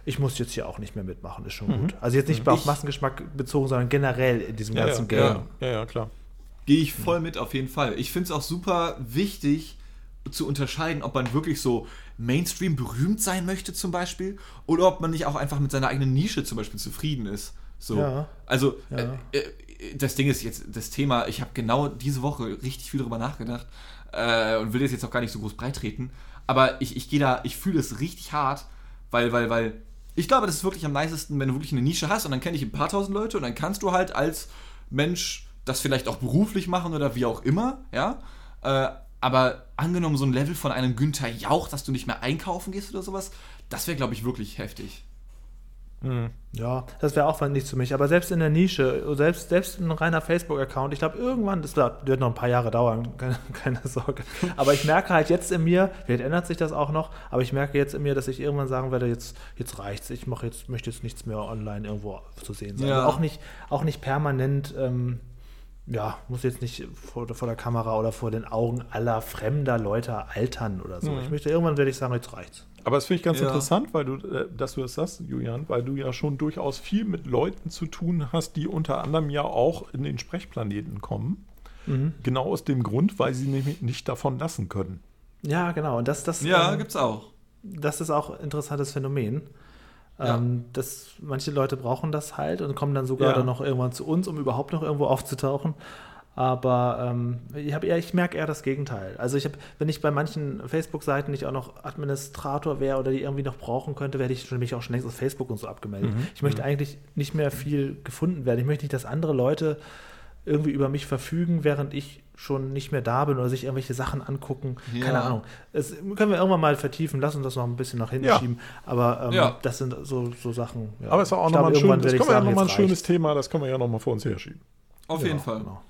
ich muss jetzt hier auch nicht mehr mitmachen, ist schon gut. Also jetzt nicht auf Ich- Massengeschmack bezogen, sondern generell in diesem ja, ganzen ja, Game. ja, ja, ja, klar. Gehe ich voll mit, auf jeden Fall. Ich finde es auch super wichtig zu unterscheiden, ob man wirklich so Mainstream berühmt sein möchte zum Beispiel oder ob man nicht auch einfach mit seiner eigenen Nische zum Beispiel zufrieden ist. So. Ja. Also Ja. Äh, äh, das Ding ist jetzt das Thema, ich habe genau diese Woche richtig viel darüber nachgedacht äh, und will das jetzt auch gar nicht so groß breitreten, aber ich, ich gehe da, ich fühle es richtig hart, weil, weil, weil ich glaube, das ist wirklich am nicesten, wenn du wirklich eine Nische hast und dann kenne ich ein paar tausend Leute und dann kannst du halt als Mensch das vielleicht auch beruflich machen oder wie auch immer, ja. Aber angenommen, so ein Level von einem Günther Jauch, dass du nicht mehr einkaufen gehst oder sowas, das wäre, glaube ich, wirklich heftig. Ja, das wäre auch nichts für mich. Aber selbst in der Nische, selbst, selbst ein reiner Facebook-Account, ich glaube, irgendwann, das wird noch ein paar Jahre dauern, keine, keine Sorge. Aber ich merke halt jetzt in mir, vielleicht ändert sich das auch noch, aber ich merke jetzt in mir, dass ich irgendwann sagen werde, jetzt, jetzt reicht's, ich mache jetzt, möchte jetzt nichts mehr online irgendwo zu sehen sein. Ja. Also auch nicht, auch nicht permanent, ähm, ja, muss jetzt nicht vor, vor der Kamera oder vor den Augen aller fremder Leute altern oder so. Ich möchte irgendwann werde ich sagen, jetzt reicht's. Aber das finde ich ganz Ja. interessant, weil du, äh, dass du das sagst, Julian, weil du ja schon durchaus viel mit Leuten zu tun hast, die unter anderem ja auch in den Sprechplaneten kommen. Genau aus dem Grund, weil sie nämlich nicht davon lassen können. Ja, genau. Und das, das, Ja, ähm, gibt's auch. das ist auch ein interessantes Phänomen. Ja. Ähm, dass manche Leute brauchen das halt und kommen dann sogar Ja. dann noch irgendwann zu uns, um überhaupt noch irgendwo aufzutauchen. Aber ähm, ich, hab eher, ich merke eher das Gegenteil. Also ich habe, wenn ich bei manchen Facebook-Seiten nicht auch noch Administrator wäre oder die irgendwie noch brauchen könnte, werde ich schon, mich auch schon längst auf Facebook und so abgemeldet. Mhm. Ich möchte eigentlich nicht mehr viel gefunden werden. Ich möchte nicht, dass andere Leute irgendwie über mich verfügen, während ich schon nicht mehr da bin oder sich irgendwelche Sachen angucken. Ja. Keine Ahnung. Das können wir irgendwann mal vertiefen. Lass uns das noch ein bisschen nach hinten Ja. schieben. Aber ähm, Ja. das sind so, so Sachen. ja. Aber es ist auch nochmal ein, schön, das können wir ja sagen, noch mal ein schönes. Thema, das können wir ja nochmal vor uns herschieben. Auf Ja, jeden Fall. genau.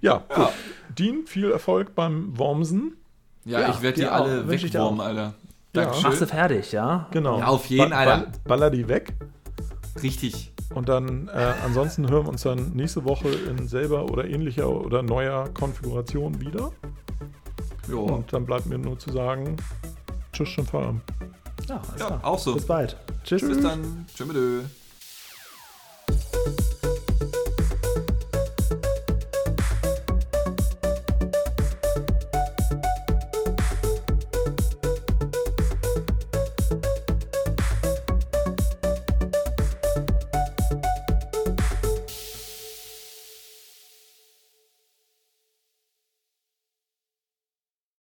Ja, Ja. gut. Dean, viel Erfolg beim Wormsen. Ja, Ja, ich werde die alle wegwurmen. Alter. Dankeschön. Mach sie fertig, ja? Genau. Ja, auf jeden, Alter. baller die weg. Richtig. Und dann, äh, ansonsten hören wir uns dann nächste Woche in selber oder ähnlicher oder neuer Konfiguration wieder. Jo. Und dann bleibt mir nur zu sagen, tschüss schon Feierabend. Ja, ja auch so. Bis bald. Tschüss. Bis dann. Tschüss.